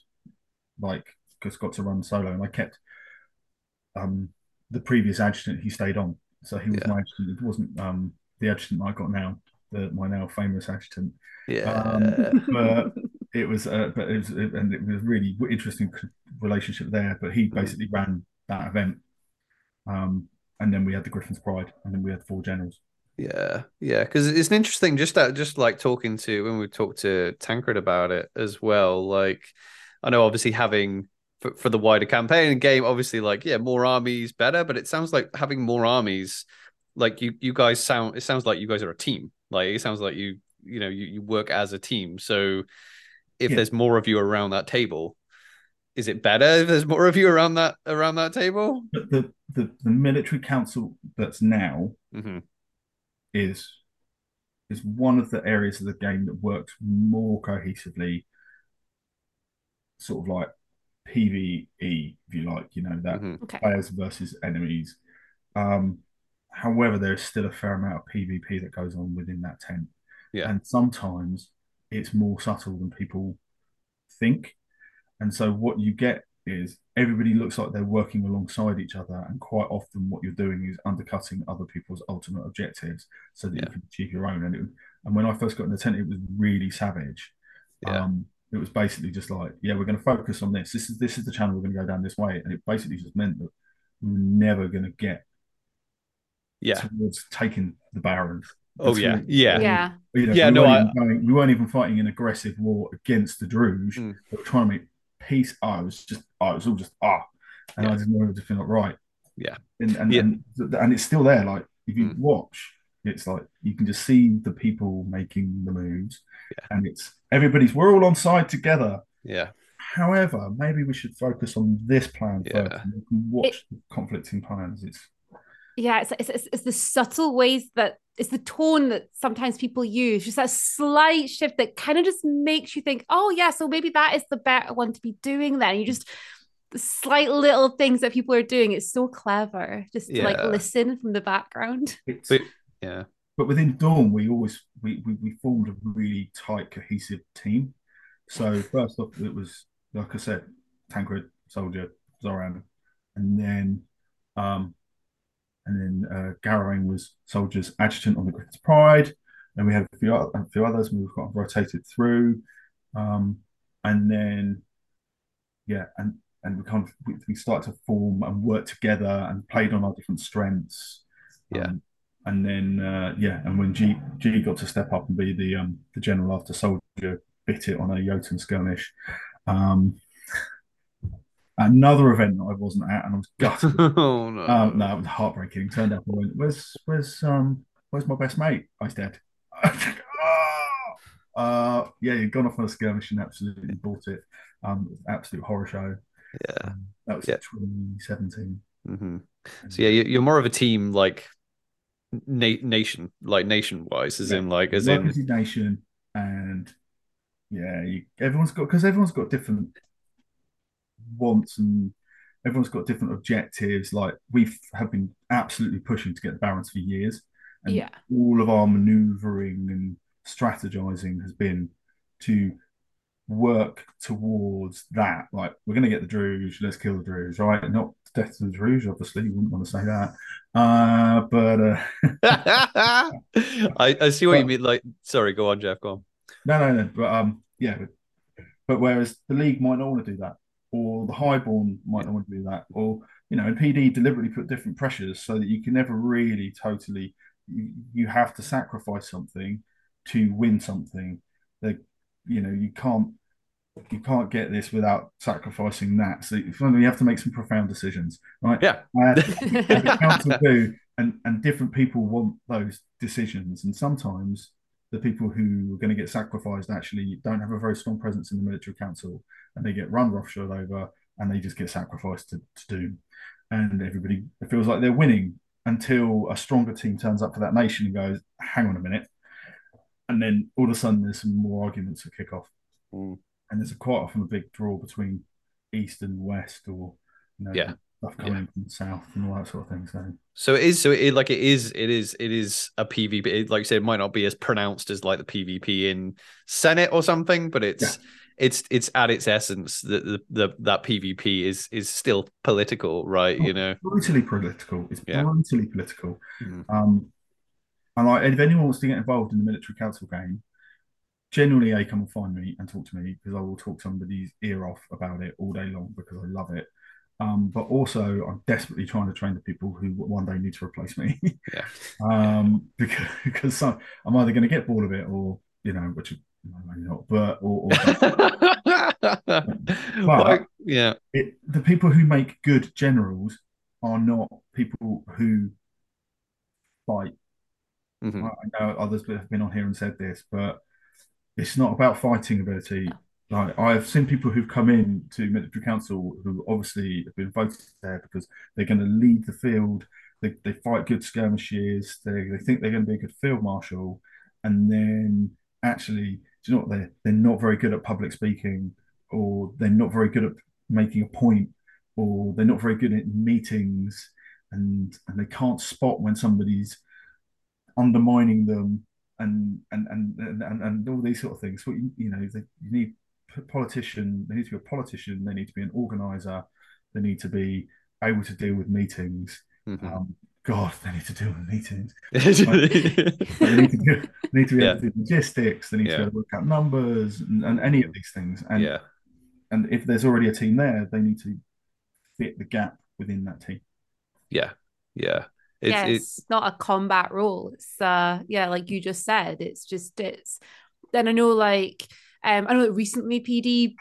like, just got to run solo, and I kept um, the previous adjutant, he stayed on. So he was yeah. my adjutant. It wasn't um, the adjutant I got now, the, my now famous adjutant. Yeah. Um, but it was, uh, but it was, and it was a really interesting relationship there. But he mm. basically mm. ran that event. Um, and then we had the Gryphon's Pride, and then we had four generals. Yeah, yeah, because it's an interesting. Just that, just like talking to when we talked to Tancred about it as well. Like, I know obviously having for, for the wider campaign and game. Obviously, like yeah, more armies better, but it sounds like having more armies, like you you guys sound. It sounds like you guys are a team. Like it sounds like you you know you, you work as a team. So if Yeah. there's more of you around that table, is it better if there's more of you around that around that table? But the, the the military council that's now hmm is is one of the areas of the game that works more cohesively, sort of like PVE, if you like, you know, that hmm Okay. players versus enemies. Um, however, there's still a fair amount of PvP that goes on within that tent. Yeah. And sometimes it's more subtle than people think. And so what you get is everybody looks like they're working alongside each other. And quite often what you're doing is undercutting other people's ultimate objectives so that Yeah. you can achieve your own. And it, and when I first got in the tent, it was really savage. Yeah. Um, it was basically just like, yeah, we're going to focus on this. This is this is the channel we're going to go down this way, and it basically just meant that we were never going to get Yeah. towards taking the Barrens. Oh yeah. Yeah. Yeah. You know, Yeah, we, no, weren't I- even going, we weren't even fighting an aggressive war against the Druj. Mm. We were trying to make peace. I was just, I was all just ah, and I didn't wanted to feel like right. Yeah. and and, Yeah. and and it's still there. Like if you Mm. watch, it's like you can just see the people making the moves, Yeah. and it's everybody's. We're all on side together. Yeah. However, maybe we should focus on this plan Yeah. first. And we can watch the conflicting plans. It's Yeah, it's, it's it's it's the subtle ways that it's the tone that sometimes people use, just that slight shift that kind of just makes you think, oh yeah, so maybe that is the better one to be doing. Then you just slight little things that people are doing. It's so clever, just to like listen from the background. it's. But- Yeah. but within Dawn, we always we, we we formed a really tight, cohesive team. So first off, it was like I said, Tancred, Soldier, Zoran, and then um, and then uh, Garrowing was Soldier's adjutant on the Gryphon's Pride. And we had a few, a few others we've got rotated through, um, and then yeah, and and we kind of we, we started to form and work together and played on our different strengths. Yeah. Um, and then uh, yeah, and when G G got to step up and be the um the general after Soldier bit it on a Jotun skirmish. Um, another event that I wasn't at, and I was gutted. oh no. um, no, it was heartbreaking. Turned up and went, "Where's where's um where's my best mate?" I was dead. uh, yeah, you'd gone off on a skirmish and absolutely bought it. Um, it was an absolute horror show. Yeah. Um, that was Yeah. 2017. hmm So yeah, you're more of a team like na- nation, like nation wise, as Yeah. in like as Work in a nation, and yeah, you, everyone's got because everyone's got different wants and everyone's got different objectives. Like we have been absolutely pushing to get the Barrens for years, and Yeah. all of our manoeuvring and strategizing has been to work towards that. Like we're going to get the Druj, let's kill the Druj, right? Not death to the Druj, obviously. You wouldn't want to say that, uh, but. Uh, I, I see what you mean. Like, sorry, go on, Jeff. Go on. No, no, no. But um, yeah. But, but whereas the league might not want to do that, or the highborn might not want to do that, or you know, and PD deliberately put different pressures so that you can never really totally. You, you have to sacrifice something to win something. That you know you can't you can't get this without sacrificing that. So you have to make some profound decisions, right? Yeah. Uh, council do, and and different people want those decisions, and sometimes the people who are going to get sacrificed actually don't have a very strong presence in the military council, and they get run roughshod over, and they just get sacrificed to, to doom, and everybody feels like they're winning until a stronger team turns up for that nation and goes, "Hang on a minute," and then all of a sudden there's some more arguments that kick off, Mm. and there's a quite often a big draw between east and west, or you know, Yeah. stuff coming from the south and all that sort of thing. So. So it is. So it like it is. It is. It is a PvP. It, like you said, it might not be as pronounced as like the PvP in Senate or something, but it's it's it's at its essence that the, the that PvP is is still political, right? You know. brutally political. It's Yeah. brutally political. Um, and like, if anyone wants to get involved in the military council game, generally they come and find me and talk to me because I will talk somebody's ear off about it all day long because I love it. Um, but also, I'm desperately trying to train the people who one day need to replace me. Yeah. um, because because some, I'm either going to get bored of it or you know, which maybe not, but or, or Well, yeah. it, the people who make good generals are not people who fight Mhm. I I know others have been on here and said this, but it's not about fighting ability. Like I've seen people who've come in to military council who obviously have been voted there because they're going to lead the field. They, they fight good skirmishes. They, they think they're going to be a good field marshal, and then actually, do you know what? They're they're not very good at public speaking, or they're not very good at making a point, or they're not very good at meetings, and and they can't spot when somebody's undermining them and and and and, and all these sort of things. What you, you know, they, you need a politician. They need to be a politician. They need to be an organizer. They need to be able to deal with meetings. Mhm. Um, God, they need to deal with meetings. yeah. They need to, do, need to be able to do logistics. They need to be able to work out numbers and, and any of these things. And yeah. and if there's already a team there, they need to fit the gap within that team. Yeah. Yeah. It's, yeah, it- it's not a combat role. It's uh yeah, like you just said, it's just it's then I know like um I know that recently PD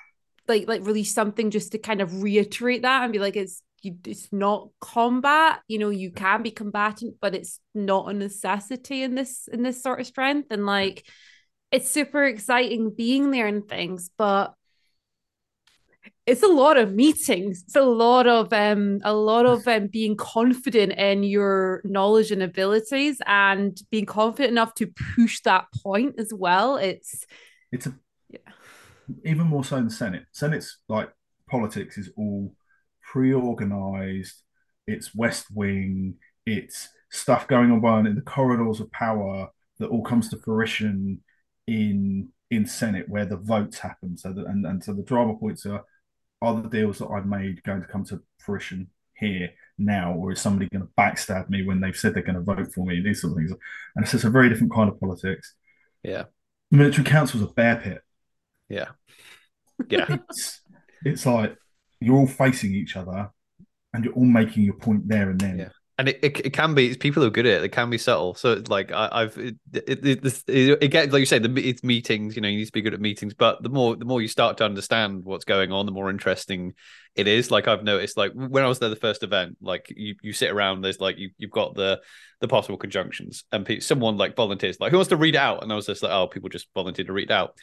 like like released something just to kind of reiterate that and be like it's you, it's not combat, you know, you can be combatant, but it's not a necessity in this in this sort of strength. And like it's super exciting being there and things, but it's a lot of meetings. It's a lot of um a lot of um being confident in your knowledge and abilities and being confident enough to push that point as well. It's It's a Yeah. even more so in the Senate. Senate's like politics is all pre-organized. It's West Wing. It's stuff going on in the corridors of power that all comes to fruition in in Senate where the votes happen. So that and, and so the drama points are are the deals that I've made going to come to fruition here now, or is somebody going to backstab me when they've said they're going to vote for me? These sort of things, and it's just a very different kind of politics. yeah. The military council is a bear pit. Yeah. Yeah. It's it's like you're all facing each other, and you're all making your point there and then. Yeah. And it, it, it can be it's people who are good at it. It can be subtle. So it's like I, I've it it, it, it, gets like you say the it's meetings. You know, you need to be good at meetings. But the more the more you start to understand what's going on, the more interesting it is. Like I've noticed, like when I was there the first event, like you you sit around. There's like you you've got the the possible conjunctions, and pe- someone like volunteers like who wants to read out, and I was just like, oh, people just volunteered to read out.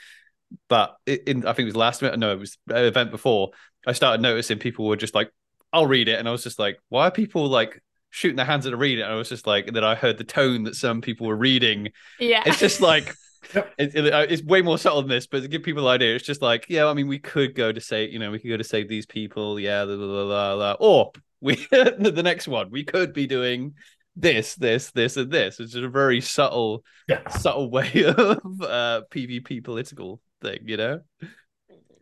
But in, I think it was last minute. No, it was event before. I started noticing people were just like, I'll read it, and I was just like, why are people like shooting their hands at to read it. And I was just like, and then I heard the tone that some people were reading. yeah. It's just like, Yep. it, it- uh, it's way more subtle than this, but to give people an idea, it's just like, yeah, I mean, we could go to say, you know, we could go to save these people, yeah, la, la, la, la, la. or we, the the next one, we could be doing this, this, this, and this. It's just a very subtle, Yeah. subtle way of uh, PvP political thing, you know?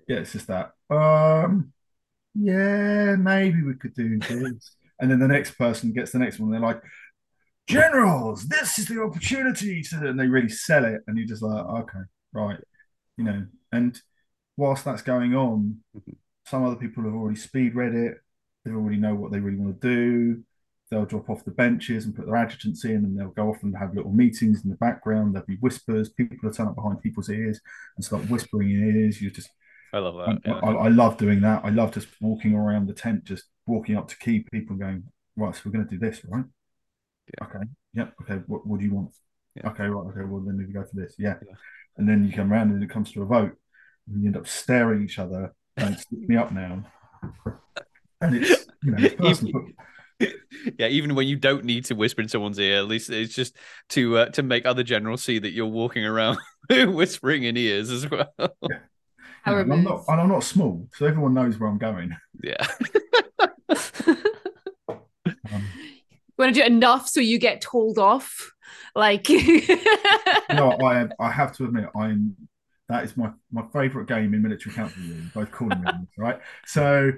Yeah, it's just that. Um, yeah, maybe we could do this. And then the next person gets the next one. They're like, generals, this is the opportunity to, and they really sell it. And you're just like, okay, right, you know. And whilst that's going on, Mhm. some other people have already speed read it. They already know what they really want to do. They'll drop off the benches and put their adjutants in, and they'll go off and have little meetings in the background. There'll be whispers. People will turn up behind people's ears and start whispering in ears. You just I love I, that. Yeah. I, I love doing that. I love just walking around the tent, just walking up to key people and going, right, so we're going to do this, right? Yeah. Okay. Yeah. Okay. What, what do you want? Yeah. Okay. Right. Okay. Well, then we go for this. Yeah. Yeah. And then you come around and it comes to a vote and you end up staring at each other and stick me up now. And it's, you know, it's personal, but yeah, even when you don't need to whisper in someone's ear, at least it's just to uh, to make other generals see that you're walking around whispering in ears as well. you How know, and I'm not, and I'm not small, so everyone knows where I'm going. yeah, Um, want to do enough so you get told off like no, I I have to admit I'm that is my my favourite game in military council both calling rooms, right? So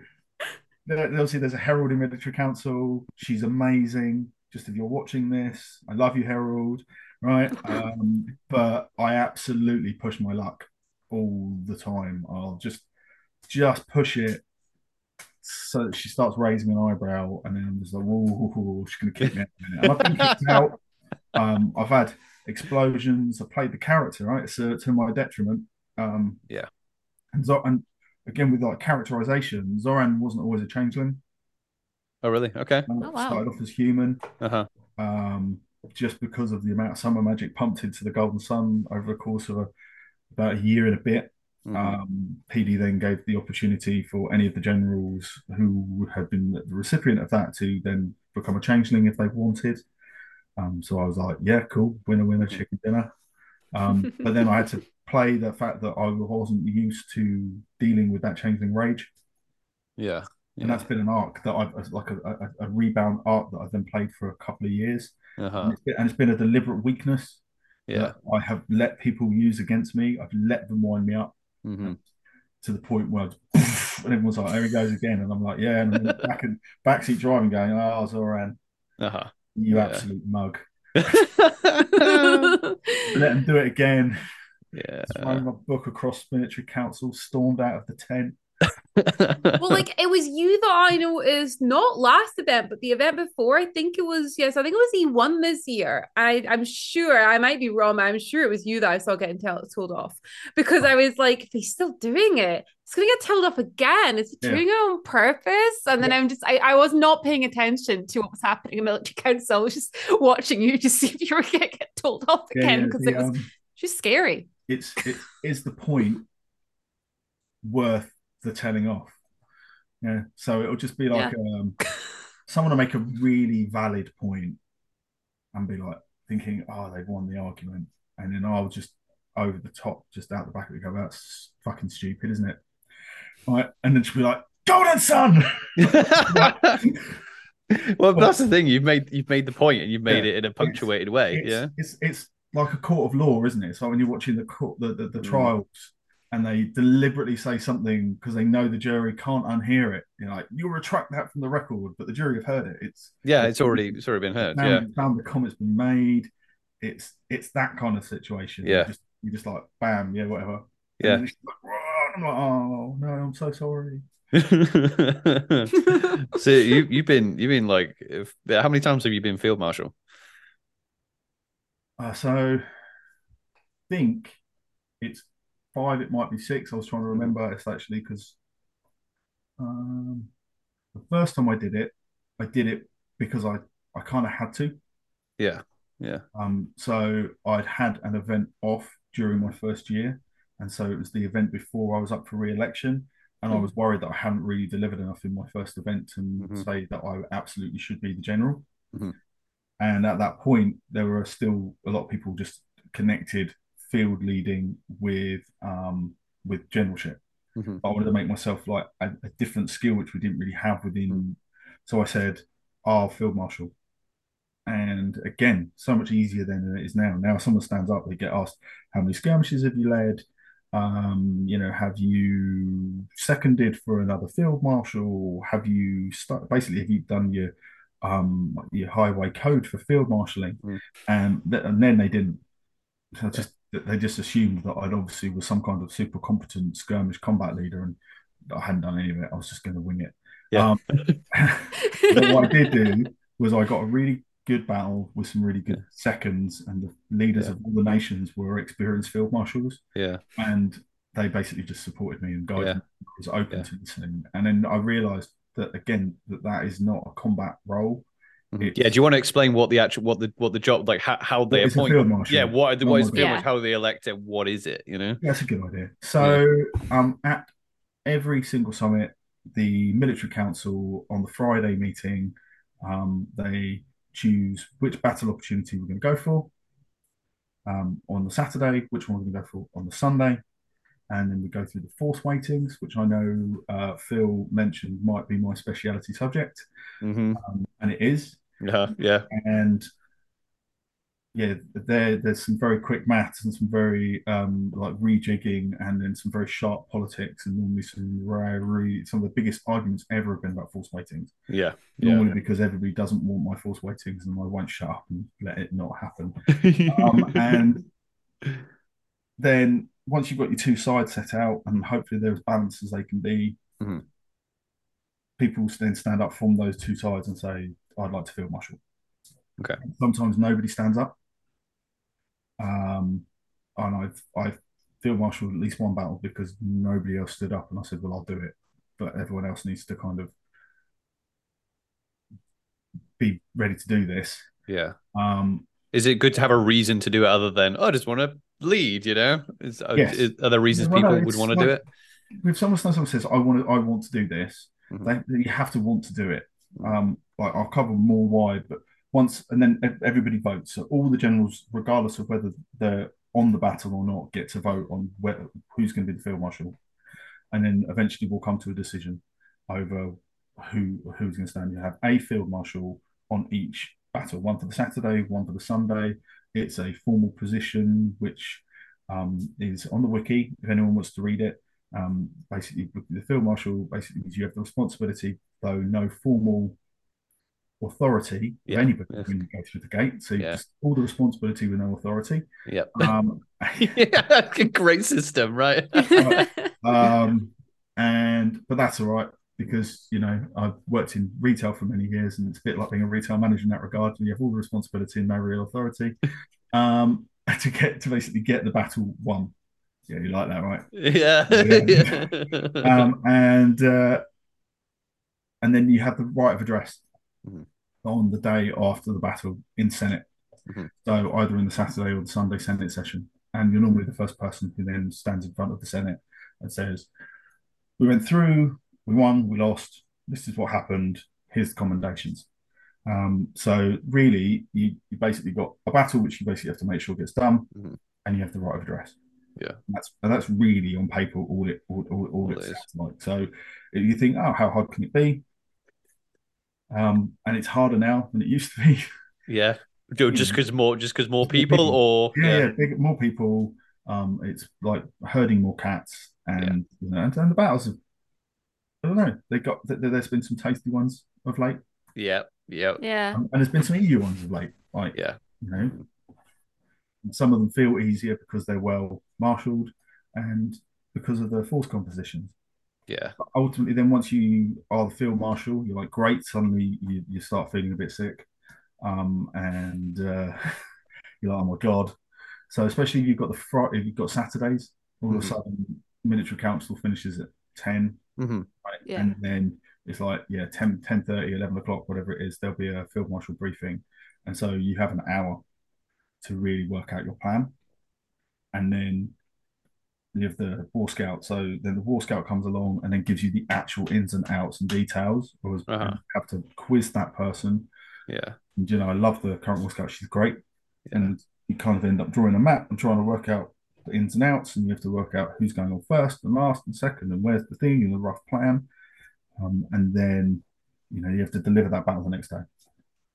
obviously there's a Herald in military council. She's amazing. Just if you're watching this, I love you, Herald, right? Um, but I absolutely push my luck all the time. I'll just just push it so she starts raising an eyebrow, and then I'm just like, whoa, whoa, whoa, she's gonna kick me out in a minute. And I've been kicked out. Um, I've had explosions. I played the character, right? So to my detriment. Um, Yeah. And so, and again with like characterization, Zoran wasn't always a changeling. Oh, really? Okay. Um, Oh, wow. Started off as human. Uh huh. Um, just because of the amount of summer magic pumped into the Golden Sun over the course of a, about a year and a bit. Mhm. Um, PD then gave the opportunity for any of the generals who had been the recipient of that to then become a changeling if they wanted. Um, so I was like, yeah, cool, winner, winner, chicken dinner. Um, but then I had to play the fact that I wasn't used to dealing with that changeling rage. yeah. And that's been an arc that I've like a, a, a rebound arc that I've then played for a couple of years. And Uh-huh. it's been, and it's been a deliberate weakness Yeah. I have let people use against me. I've let them wind me up hmm to the point where and everyone's like, there he goes again. And I'm like, yeah, and back in backseat driving going, oh, Zoran, Uh-huh. you Yeah. absolute mug. Let him do it again. Yeah. Thrown my book across military council, stormed out of the tent. Well, like it was you that I noticed not last event, but the event before. I think it was yes, I think it was he won this year. I I'm sure I might be wrong, but I'm sure it was you that I saw getting tell, told off because I was like, if he's still doing it, it's gonna get told off again. Is he Yeah. doing it on purpose? And then I'm just I, I was not paying attention to what was happening in military council. I was just watching you to see if you were gonna get told off Yeah, again yeah, because the, it was um, just scary. it's it is the point worth the telling off. Yeah. So it'll just be like um someone will make a really valid point and be like thinking, oh, they've won the argument. And then I'll just over the top, just out the back of it, go, that's fucking stupid, isn't it? Right. And then she'll be like, Golden Sun. well, that's the thing. You've made you've made the point, and you've made Yeah. it in a punctuated way. it's, Yeah. it's it's like a court of law, isn't it? So when you're watching the court, the, the, the Mm. trials, and they deliberately say something because they know the jury can't unhear it. You're like, you'll retract that from the record, but the jury have heard it. It's Yeah. It's already it's already been heard. found, Yeah. found the comment's been made. It's it's that kind of situation. Yeah. You just, you just like, bam, yeah, whatever. Yeah. like, I'm like, oh no, I'm so sorry. so you you've been you've been like if, how many times have you been field marshal? Uh, so I think it's five, it might be six. I was trying to remember. It's actually because um, the first time I did it, I did it because I, I kind of had to. Yeah. Yeah. Um, so I'd had an event off during my first year. And so it was the event before I was up for re election. And I was worried that I hadn't really delivered enough in my first event to Mhm. say that I absolutely should be the general. Mhm. And at that point, there were still a lot of people just connected field leading with um, with generalship. Mhm. I wanted to make myself like a, a different skill, which we didn't really have within. So I said, "Oh, field marshal." And again, so much easier than it is now. Now, someone stands up, they get asked, "How many skirmishes have you led? Um, you know, have you seconded for another field marshal? Have you basically have you done your um your highway code for field marshalling? Mm. And, th- and then they didn't. So just they just assumed that I'd obviously was some kind of super competent skirmish combat leader, and I hadn't done any of it. I was just going to wing it. Yeah. Um, but what I did do was I got a really good battle with some really good seconds, and the leaders Yeah. of all the nations were experienced field marshals, Yeah. and they basically just supported me and guided Yeah. me. I was open Yeah. to listening, and then I realised that again that that is not a combat role. Mhm. It's- Yeah. Do you want to explain what the actual what the what the job like how, how they It's appoint? field marshal. Yeah. What are the what is my field marshal? How do they elect it? What is it? You know. That's a good idea. So, um, at every single summit, the military council on the Friday meeting, um, they choose which battle opportunity we're going to go for. Um, on the Saturday, which one we're going to go for on the Sunday, and then we go through the force weightings, which I know uh, Phil mentioned might be my speciality subject, hmm um, and it is. Yeah. Yeah. and yeah, there there's some very quick maths and some very um like rejigging and then some very sharp politics and normally some very some of the biggest arguments ever have been about force weightings. Yeah. Normally because everybody doesn't want my force weightings and I won't shut up and let it not happen. Um, and then once you've got your two sides set out and hopefully they're as balanced as they can be, Mhm. people then stand up from those two sides and say, I'd like to field marshal. Okay. Sometimes nobody stands up. Um, and I've I've field marshaled at least one battle because nobody else stood up and I said, Well, I'll do it. But everyone else needs to kind of be ready to do this. Yeah. Um, Is it good to have a reason to do it other than oh, I just want to lead? You know, is, uh, Yes. is, are there reasons Well, no, people would want to do it? If someone someone says, "I want to, I want to do this," Mhm. they, you have to want to do it. Mhm. Um, like I'll cover more why, but once and then everybody votes. So all the generals, regardless of whether they're on the battle or not, get to vote on whether, who's going to be the field marshal, and then eventually we'll come to a decision over who who's going to stand. You have a field marshal on each battle, one for the Saturday, one for the Sunday. It's a formal position which um, is on the wiki if anyone wants to read it. Um, basically, the field marshal basically means you have the responsibility, though no formal authority Yeah, of anybody yeah. when you go through the gate. So Yeah. just all the responsibility with no authority. Yep. Um, yeah, great system, right? um, and but that's all right because you know I've worked in retail for many years, and it's a bit like being a retail manager in that regard. And you have all the responsibility and no real authority um, to get to basically get the battle won. Yeah, you like that, right? yeah. Yeah. yeah. um, and uh, and then you have the right of address Mhm. on the day after the battle in Senate. Mhm. So either in the Saturday or the Sunday Senate session, and you're normally the first person who then stands in front of the Senate and says, "We went through, we won, we lost. This is what happened. Here's the commendations." Um, so really, you, you basically got a battle which you basically have to make sure gets done, Mhm. and you have the right of address. Yeah. And that's and that's really on paper all it all, all, all All it is. like. So if you think, oh, how hard can it be? Um, and it's harder now than it used to be. yeah. Just because more, just because more people, people. or yeah, yeah, big, more people. Um, it's like herding more cats, and you know, and, and the battles. Have, I don't know. They got th- there's been some tasty ones of late, yeah, yeah, yeah. um, and there's been some EU ones of late. Like yeah, you know, and some of them feel easier because they're well marshaled, and because of the force compositions. yeah, But ultimately, then once you are the field marshal, you're like, great. Suddenly, you, you start feeling a bit sick, um, and uh, you're like, oh my god. So especially if you've got the fr- if you've got Saturdays, all of a Mhm. sudden, military council finishes at ten, hmm right? Yeah. and then it's like yeah, 10, 10 30 11 o'clock, whatever it is. There'll be a field marshal briefing, and so you have an hour to really work out your plan, and then you have the war scout. So then the war scout comes along and then gives you the actual ins and outs and details. Whereas Uh-huh. you have to quiz that person. yeah, And you know, I love the current war scout. She's great, Yeah. and you kind of end up drawing a map and trying to work out the ins and outs, and you have to work out who's going on first and last and second, and where's the thing and the rough plan. Um, and then you know you have to deliver that battle the next day.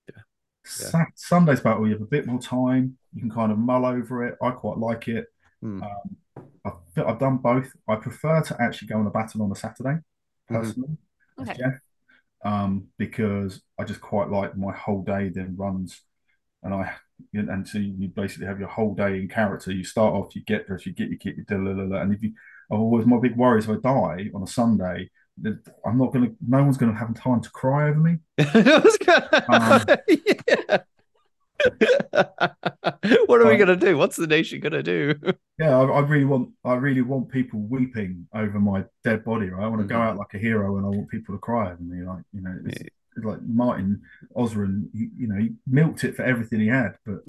Yeah. Sa- Sunday's battle, you have a bit more time. You can kind of mull over it. I quite like it. Hmm. Um, I've, I've done both. I prefer to actually go on a battle on a Saturday, Mhm. personally, as Okay. Jeff, um, because I just quite like my whole day then runs, and I and so you basically have your whole day in character. You start off, you get dressed, you get your kit, you da la la la, and if you, I've always my big worry is if I die on a Sunday, that I'm not gonna, no one's gonna have time to cry over me. I was gonna- Um, yeah. what are we Um, gonna do? What's the nation gonna do? Yeah, I, I really want, I really want people weeping over my dead body. Right? I want to go Mhm. out like a hero, and I want people to cry over me. Like you know, it's like Martin Osran. He, you know, he milked it for everything he had. But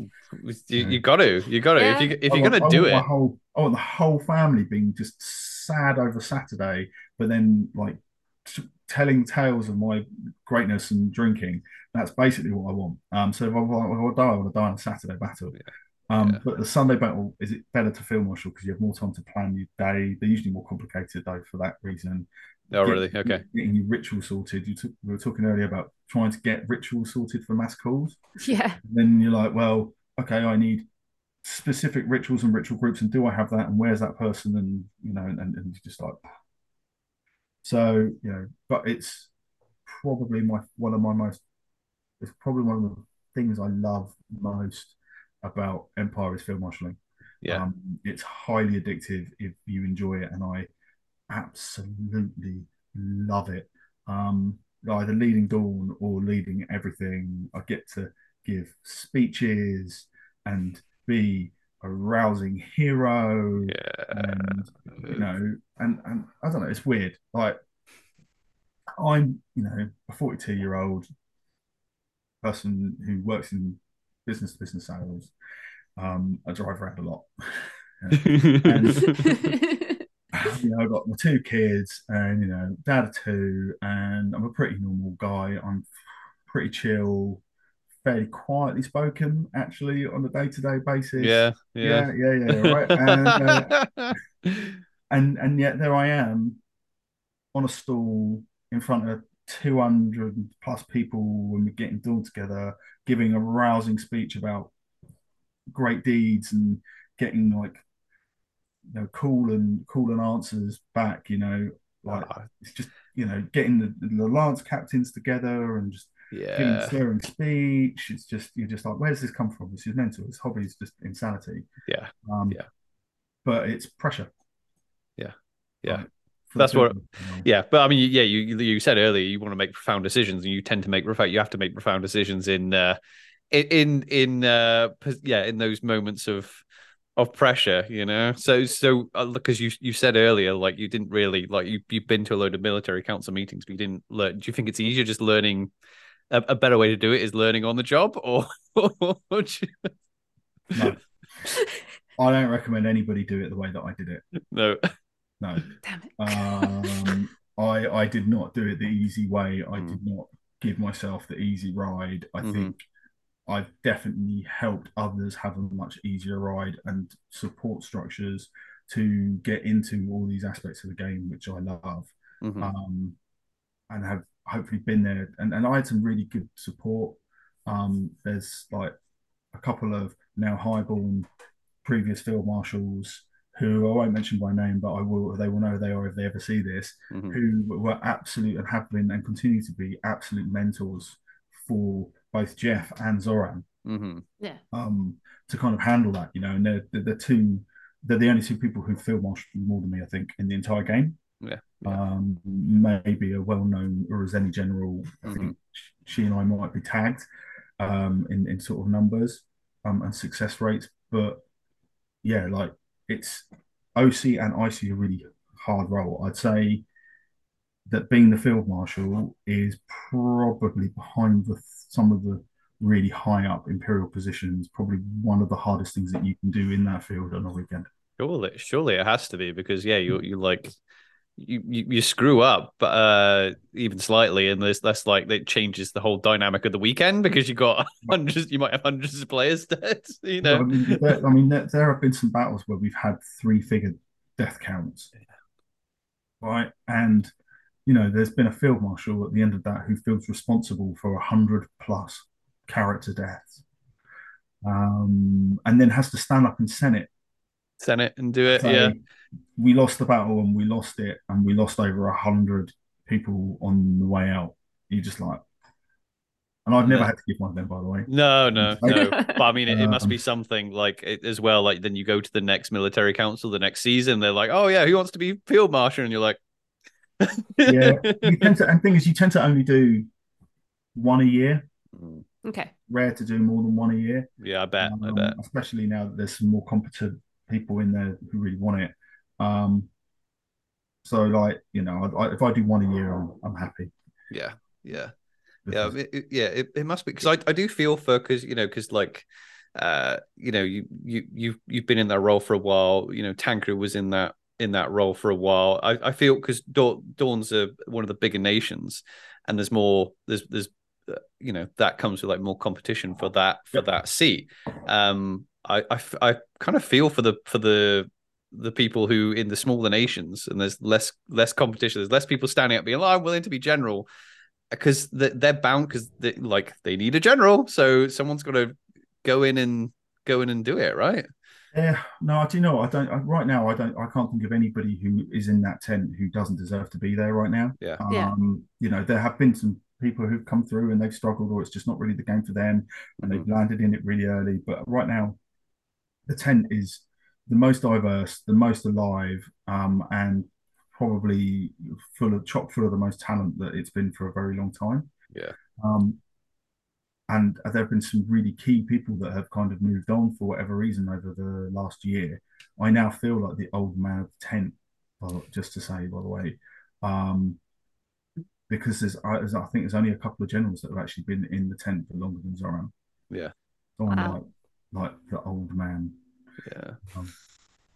You, you got to, you got to. If you if I you're want- gonna I do want my it, whole, I want the whole family being just sad over Saturday, but then like t- telling tales of my greatness and drinking. That's basically what I want. Um, so if I, if I die, I want to die on a Saturday battle. Um, Yeah. but the Sunday battle is it better to field marshal because you have more time to plan your day. They're usually more complicated though for that reason. Oh Get- really? Okay. Getting your ritual sorted. You took, we were talking earlier about trying to get rituals sorted for mass calls Yeah. And then you're like, well, okay, I need specific rituals and ritual groups, and do I have that? And where's that person? And you know, and, and it's just like, so you know, but it's probably my one of my most, it's probably one of the things I love most about Empire is field marshalling. Yeah. Um, it's highly addictive if you enjoy it, and I absolutely love it. Um, either leading Dawn or leading everything, I get to give speeches and be a rousing hero, Yeah. and you know, and and I don't know, it's weird. Like I'm, you know, a 42 year old person who works in business to business sales. Um, I drive around a lot. and, you know, I've got my two kids and, you know, dad of two, and I'm a pretty normal guy. I'm pretty chill, fairly quietly spoken, actually, on a day to day basis. Yeah, yeah, yeah, yeah, yeah right. and, uh, and and yet there I am on a stool in front of 200 plus people when we're getting done together, giving a rousing speech about great deeds and getting like you know cool and and answers back. You know, like uh, it's just you know getting the, the lance captains together and just yeah. giving stirring speech. It's just you're just like, where's this come from? This is mental. This hobby is just insanity. Yeah, um, yeah. But it's pressure. Yeah, yeah. Like, that's what yeah but i mean yeah you you said earlier you want to make profound decisions and you tend to make you have to make profound decisions in uh in in uh yeah in those moments of of pressure you know so so because uh, you you said earlier like you didn't really like you you've been to a load of military council meetings but you didn't learn do you think it's easier just learning a, a better way to do it is learning on the job or, or you... no i don't recommend anybody do it the way that i did it no no. Damn it. Um, I I did not do it the easy way. I mm. did not give myself the easy ride. I mm-hmm. think I've definitely helped others have a much easier ride and support structures to get into all these aspects of the game, which I love. Mm-hmm. Um, and have hopefully been there. And, and I had some really good support. Um, there's like a couple of now highborn previous field marshals who I won't mention by name, but I will. They will know who they are if they ever see this. Mm-hmm. Who were absolute and have been and continue to be absolute mentors for both Jeff and Zoran. Mm-hmm. Yeah. Um, to kind of handle that, you know, and they're, they're the two. They're the only two people who feel marshal more than me, I think, in the entire game. Yeah. yeah. Um, maybe a well-known Urazeni general. I mm-hmm. think she and I might be tagged um, in in sort of numbers um, and success rates, but yeah, like it's OC and IC a really hard role. I'd say that being the field marshal is probably behind the, some of the really high up imperial positions. Probably one of the hardest things that you can do in that field on a weekend. Surely, surely it has to be because yeah, you you like you, you, you screw up uh even slightly and there's that's like it changes the whole dynamic of the weekend because you got hundreds you might have hundreds of players dead you know I mean, there, I mean there, there, have been some battles where we've had three figure death counts right and you know there's been a field marshal at the end of that who feels responsible for a hundred plus character deaths um and then has to stand up in senate senate and do it yeah we lost the battle and we lost it, and we lost over a hundred people on the way out. You just like, and I've never had to give one of them, by the way. No, no, no. but I mean, it, it, must be um, something like it, as well. Like then you go to the next military council the next season. They're like, oh yeah, who wants to be field marshal? And you're like, yeah. You tend to, and thing is, you tend to only do one a year. Mm. Okay. Rare to do more than one a year. Yeah, I bet. Um, I bet. Especially now that there's some more competent people in there who really want it. Um, so like you know, I, if I do one a year, I'm, I'm happy. Yeah, yeah, yeah, it, it, yeah. It, it must be because I, I do feel for because you know because like uh you know you you you you've been in that role for a while. You know, Tancred was in that in that role for a while. I, I feel because Dawn's a, one of the bigger nations, and there's more there's there's uh, you know that comes with like more competition for that for yep. that seat. Um, I, I I kind of feel for the for the the people who in the smaller nations and there's less less competition there's less people standing up being like oh, i'm willing to be general because they're bound because they, like they need a general so someone's got to go in and go in and do it right yeah no i do know i don't I, right now i don't i can't think of anybody who is in that tent who doesn't deserve to be there right now yeah um, yeah. you know there have been some people who've come through and they've struggled or it's just not really the game for them and mm-hmm. they've landed in it really early but right now the tent is the most diverse, the most alive, um, and probably full of chock full of the most talent that it's been for a very long time. Yeah. Um, and there have been some really key people that have kind of moved on for whatever reason over the last year. I now feel like the old man of the tent, just to say, by the way, um, because there's, I, I think there's only a couple of generals that have actually been in the tent for longer than Zoran. Yeah. Someone Wow. like like the old man. Yeah. Um,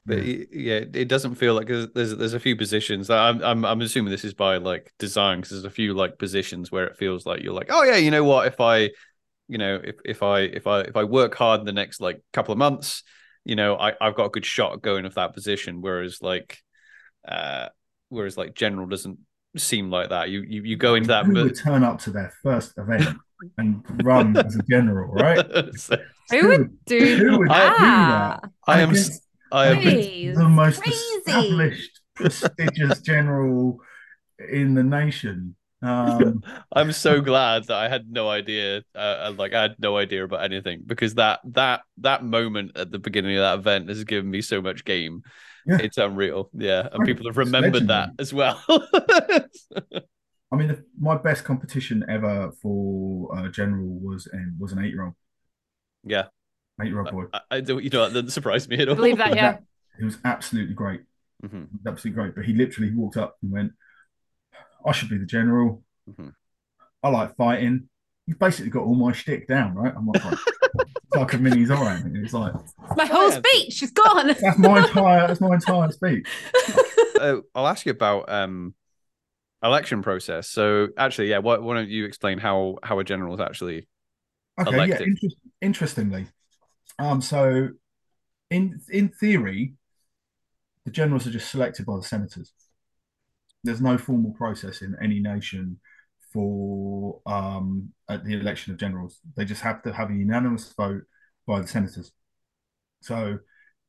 But yeah. yeah, it doesn't feel like there's there's, there's a few positions that I'm I'm I'm assuming this is by like design because there's a few like positions where it feels like you're like oh yeah you know what if I you know if if I if I if I work hard in the next like couple of months you know I I've got a good shot at going of that position whereas like uh whereas like general doesn't seem like that you you, you go into that Who but would turn up to their first event and run as a general, right? So, Who would do Who would do that? that? I am I am the most crazy. established, prestigious general in the nation. Um, I'm so glad that I had no idea, uh, like I had no idea about anything because that that that moment at the beginning of that event has given me so much game. Yeah. It's unreal, yeah, and Right. people have remembered that as well. I mean, the, my best competition ever for uh, general was an, was an eight year old, yeah, eight year old boy. I, I don't, you know, that doesn't surprise me at I all. believe that, yeah. He was absolutely great, Mhm, absolutely great. But he literally walked up and went, "I should be the general. mhm. I like fighting." You've basically got all my shtick down, right? I'm like, it's like a mini Zoran. It's like My whole speech is gone. that's my entire that's my entire speech. Uh, I'll ask you about um election process. So actually, yeah, why, why don't you explain how how a general is actually? Okay, elected. yeah. Inter- interestingly, um, so in in theory, the generals are just selected by the senators. There's no formal process in any nation for um at the election of generals. They just have to have a unanimous vote by the senators. So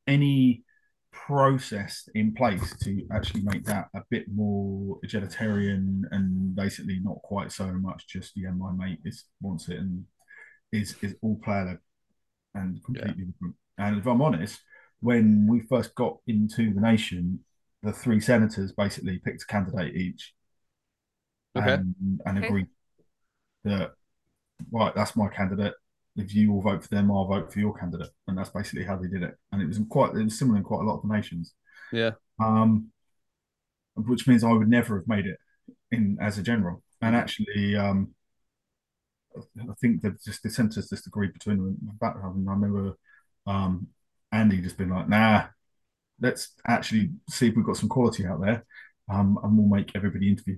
any process in place to actually make that a bit more egalitarian and basically not quite so much just yeah my mate is wants it and is is all player and completely different. And if I'm honest, when we first got into the nation, the three senators basically picked a candidate each, Okay. and, and Okay. agreed that right, that's my candidate. If you all vote for them, I'll vote for your candidate, and that's basically how they did it. And it was quite it was similar in quite a lot of the nations. Yeah. Um, which means I would never have made it in as a general. And actually, um, I think that just the senators just agreed between them. Back, I, I remember um, Andy just being like, "Nah, let's actually see if we've got some quality out there, um, and we'll make everybody interview."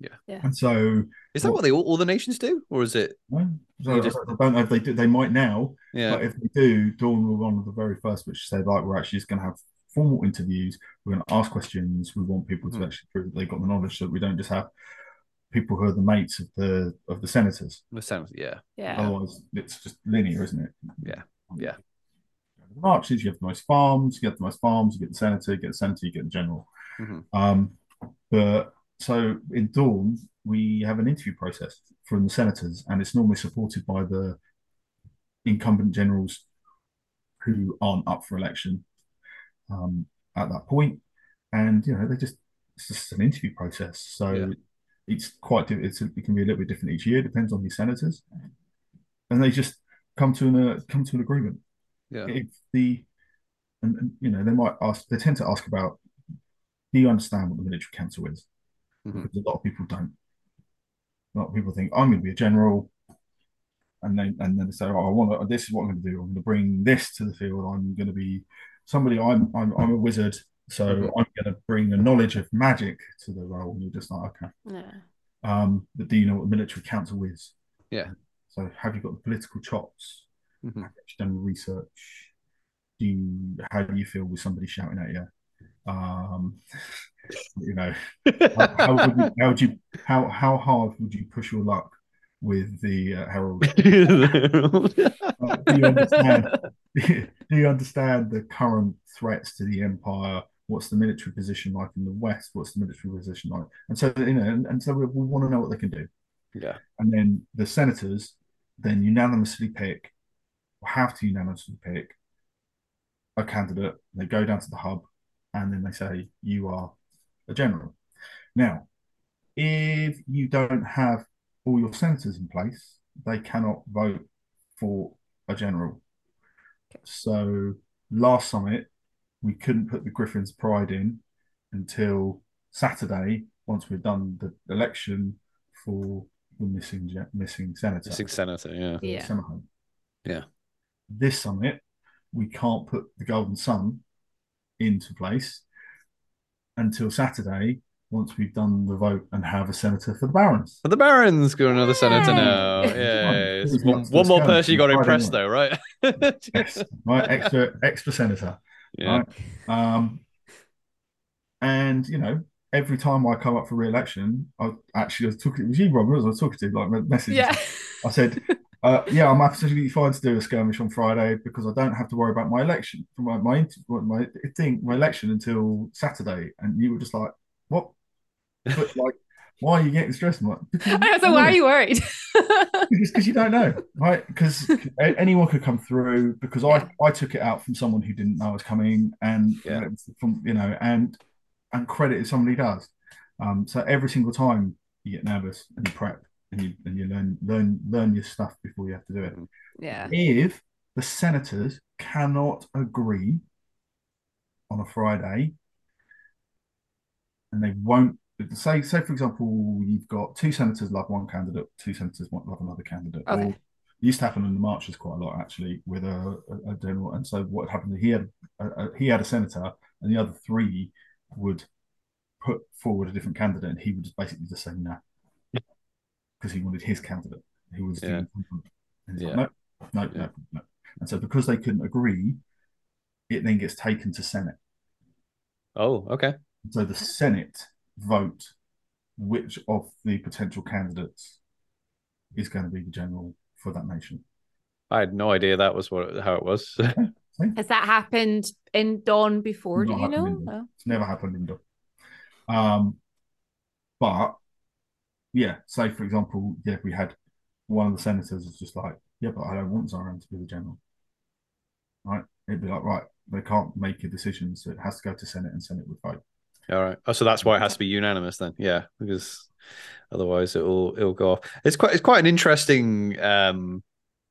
Yeah. Yeah. And so, Is that what they all, all the nations do, or is it? well, so You just- I don't know if they do. They might now, Yeah. but if they do, Dawn were one of the very first which said, like, we're actually just going to have formal interviews. We're going to ask questions. We want people to Mhm. actually prove that they've got the knowledge, so that we don't just have people who are the mates of the of the senators. That sounds yeah. Yeah. Otherwise, it's just linear, isn't it? Yeah. Yeah. Marches, you have the most farms, you get the most farms, you get the senator, you get the senator, you get the general. Mhm. Um, but so in Dawn, we have an interview process from the senators, and it's normally supported by the incumbent generals who aren't up for election um, at that point. And you know, they just it's just an interview process. So Yeah. it's quite it's it can be a little bit different each year, depends on your senators, and they just come to an uh, come to an agreement. Yeah. If the and, and, you know they might ask, they tend to ask about, do you understand what the military council is? Mhm. Because a lot of people don't. A lot of people think I'm going to be a general, and then and then they say, oh, I want to. This is what I'm going to do. I'm going to bring this to the field. I'm going to be somebody. I'm I'm, I'm a wizard. So Mhm. I'm going to bring the knowledge of magic to the role. And you're just like, okay. Yeah. Um, but do you know what the military council is? Yeah. So have you got the political chops? Mhm. Have you done research? Do you, how do you feel with somebody shouting at you? Um, you know, how, how would you, how would you how how hard would you push your luck with the uh, herald? Uh, do you understand? do you understand the current threats to the empire? What's the military position like in the west? What's the military position like? And so you know, and, and so we, we want to know what they can do. yeah. And then the senators then unanimously pick, have to unanimously pick, a candidate. They go down to the hub, and then they say, "You are a general." Now, if you don't have all your senators in place, they cannot vote for a general. So last summit, we couldn't put the Gryphon's Pride in until Saturday, once we'd done the election for the missing missing senator. Missing senator. Yeah. Yeah. Semahan. Yeah. This summit, we can't put the Golden Sun into place until Saturday once we've done the vote and have a senator for the Barrens. But the Barrens got another senator now. Yeah, one, one more person you got to impress, though, right? Yes, right, extra extra senator. Yeah. Right. Um, and you know, every time I come up for re-election, I actually I was talking. It was you, Robert. I was talking to like messages. Yeah. I said, uh, "Yeah, I'm absolutely fine to do a skirmish on Friday because I don't have to worry about my election, my my my thing, my election until Saturday." And you were just like, "What? But like, why are you getting stressed?" I'm like, "Because I like, why are you worried? just because you don't know, right? Because anyone could come through. Because Yeah. I I took it out from someone who didn't know I was coming, and Yeah. from you know, and and credit if somebody does. Um, so every single time you get nervous and you prep and you and you learn learn learn your stuff before you have to do it. yeah. If the senators cannot agree on a Friday, and they won't say say for example you've got two senators love one candidate, two senators want love another candidate. Okay. Or, it used to happen in the marches quite a lot actually with a, a, a general. And so what happened? He had a, a, he had a senator, and the other three would put forward a different candidate, and he would just basically just say no because he wanted his candidate. who was the Yeah. incumbent. And he's Yeah. like, no, no, Yeah. no, no. And so because they couldn't agree, it then gets taken to Senate. Oh, okay. So the Senate vote which of the potential candidates is going to be the general for that nation. I had no idea that was what how it was. Has that happened in Dawn before? Do you know? happened No? It's never happened in Dub. Um, but yeah, say for example, yeah, we had one of the senators is just like, yeah, but I don't want Zoran to be the general. Right? It'd be like, right, they can't make a decision, so it has to go to Senate and Senate would vote. All right. Oh, so that's why it has to be unanimous then. Yeah, because otherwise it'll it'll go off. It's quite it's quite an interesting um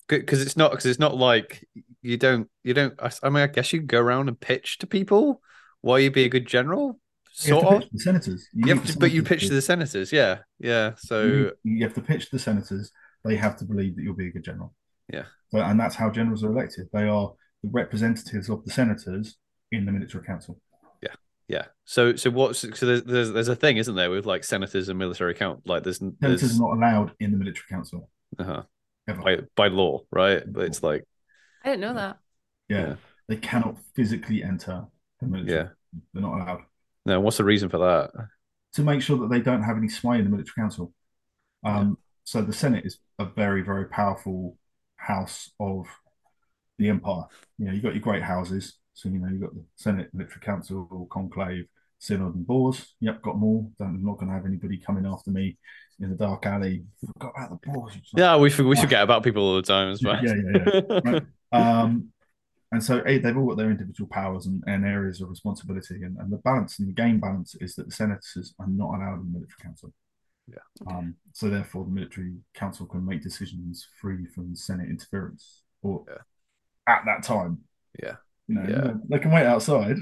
because it's not because it's not like you don't you don't I, I mean I guess you go around and pitch to people why you'd be a good general sort to of pitch the senators. You you have the to, but you pitch to the senators yeah yeah so you, you have to pitch the senators. They have to believe that you'll be a good general. Yeah. So, and that's how generals are elected. They are the representatives of the senators in the military council. yeah yeah. so so what's so there's, there's there's a thing isn't there with like senators and military count like there's Senators there's are not allowed in the military council uh-huh, ever. by by law right but it's like I didn't know that. yeah. yeah. they cannot physically enter the military. Yeah. They're not allowed no what's the reason for that to make sure that they don't have any sway in the military council. Um, So the Senate is a very, very powerful house of the empire. You know, you've got your great houses. So, you know, you've got the Senate, Military Council, or Conclave, Synod, and Bourse. Yep, got them all. Don't, I'm not going to have anybody coming after me in the dark alley. Forgot about the Bourse. yeah we we forget about people all the time as well Yeah, yeah, yeah. Right. Um, and so they've all got their individual powers and, and areas of responsibility. And, and the balance and the game balance is that the senators are not allowed in the military council. Yeah. Um, so therefore, the military council can make decisions free from Senate interference, or Yeah. at that time. Yeah. You know, Yeah. they can wait outside.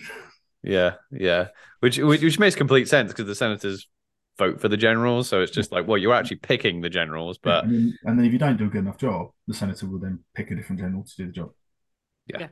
Yeah, yeah, which which, which makes complete sense because the senators vote for the generals, so it's just like, well, you're actually picking the generals, but and, then, and then if you don't do a good enough job, the senator will then pick a different general to do the job. yeah, yeah.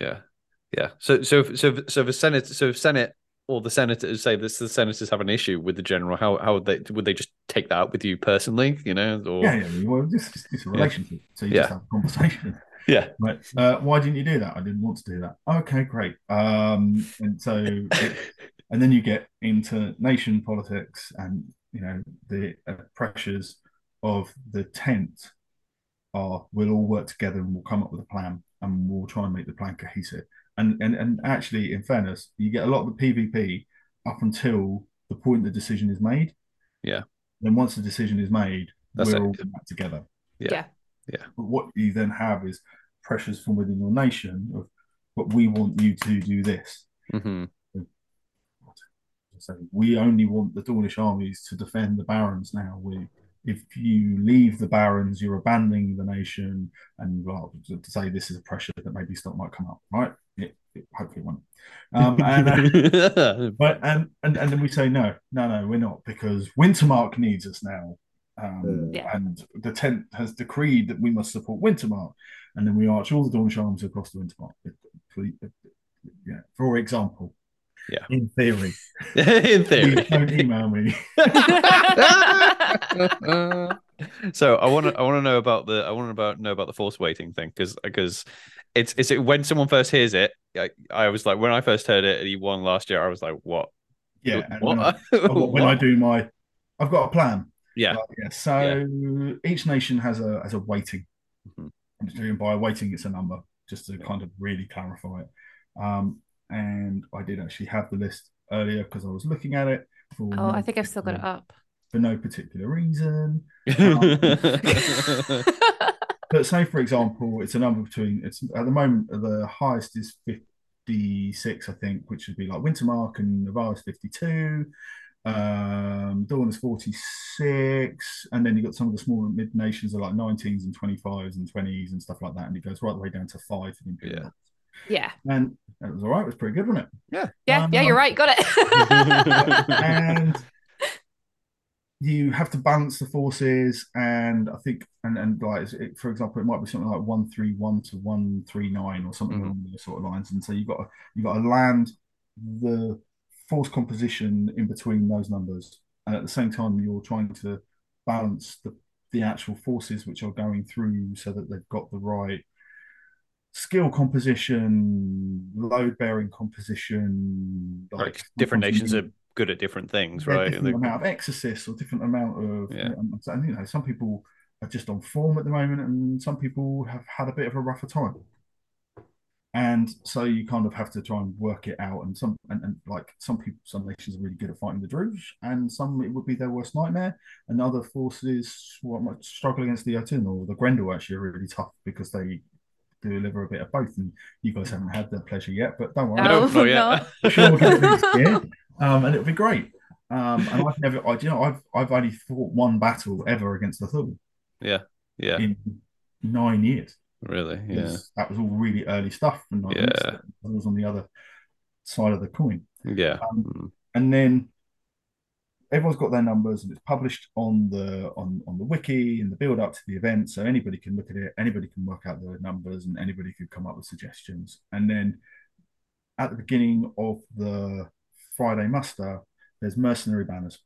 So so if- so so if- so the senate so if senate or the senators say this, the senators have an issue with the general. How how would they would they just take that with you personally? You know, or Yeah, yeah. Well, this is a relationship, so you Yeah. just have a conversation. yeah, Right. Uh, why didn't you do that? I didn't want to do that. Okay, great. Um, and so, it, and then you get into nation politics and you know the uh, pressures of the tent are we'll all work together and we'll come up with a plan and we'll try and make the plan cohesive. And and and actually, in fairness, you get a lot of the PvP up until the point the decision is made. Yeah. Then once the decision is made, That's we're it. all back together. Yeah. Yeah. But what you then have is pressures from within your nation of, but we want you to do this. hmm So we only want the Dawnish armies to defend the Barrens now. We, if you leave the Barrens, you're abandoning the nation, and well, to to say this is a pressure that maybe stuff might come up, right? It, it hopefully won't. Um, and, uh, but and, and and then we say no, no, no, we're not because Wintermark needs us now. Um, Yeah. And the tent has decreed that we must support Wintermark, and then we arch all the Dawnish arms across the Wintermark. Yeah, for example. Yeah. In theory. In theory. Don't email me. so I want to I want to know about the I want to about know about the force waiting thing because because it's it's when someone first hears it I, I was like when I first heard it at E1 last year I was like what Yeah. what, When, I, when I do my, I've got a plan. yeah yeah. So each nation has a has a weighting. Mhm. And by weighting, it's a number, just to kind of really clarify it. Um, and I did actually have the list earlier because I was looking at it. For oh, no I think I've still got it up. for no particular reason. But say, for example, it's a number between it's at the moment the highest is fifty six, I think, which would be like Wintermark and Navarre is fifty two. Um, Dawn is 46, and then you've got some of the smaller mid nations are like 19s and 25s and 20s and stuff like that, and it goes right the way down to five for the Imperial. Yeah. Yeah. And it was all right, it was pretty good, wasn't it? Yeah. Yeah. yeah. You're Um, right. Got it. and you have to balance the forces and i think and and like it, for example it might be something like 131 to 139 or something Mhm. along those sort of lines and so you've got to you've got to land the force composition in between those numbers and at the same time you're trying to balance the the actual forces which are going through so that they've got the right skill composition load bearing composition like different nations are good at different things yeah, right? different amount of exorcists or different amount of Yeah. Um, and you know some people are just on form at the moment and some people have had a bit of a rougher time. And so you kind of have to try and work it out and some and, and like some people some nations are really good at fighting the Druj and some it would be their worst nightmare. And other forces what might struggle against the Jotun or the Grendel actually are really tough because they deliver a bit of both and you guys haven't had the pleasure yet but don't worry No, no, not yet. sure we'll get it next year, um, and it'll be great. Um, and I've never, I, you know, I've I've only fought one battle ever against the Thule yeah yeah in nine years. really yeah That was all really early stuff, and Yeah. it. I was on the other side of the coin. yeah Um, Mm. And then everyone's got their numbers, and it's published on the on on the wiki in the build up to the event, so anybody can look at it, anybody can work out the numbers, and anybody could come up with suggestions. And then at the beginning of the Friday muster, there's mercenary banners.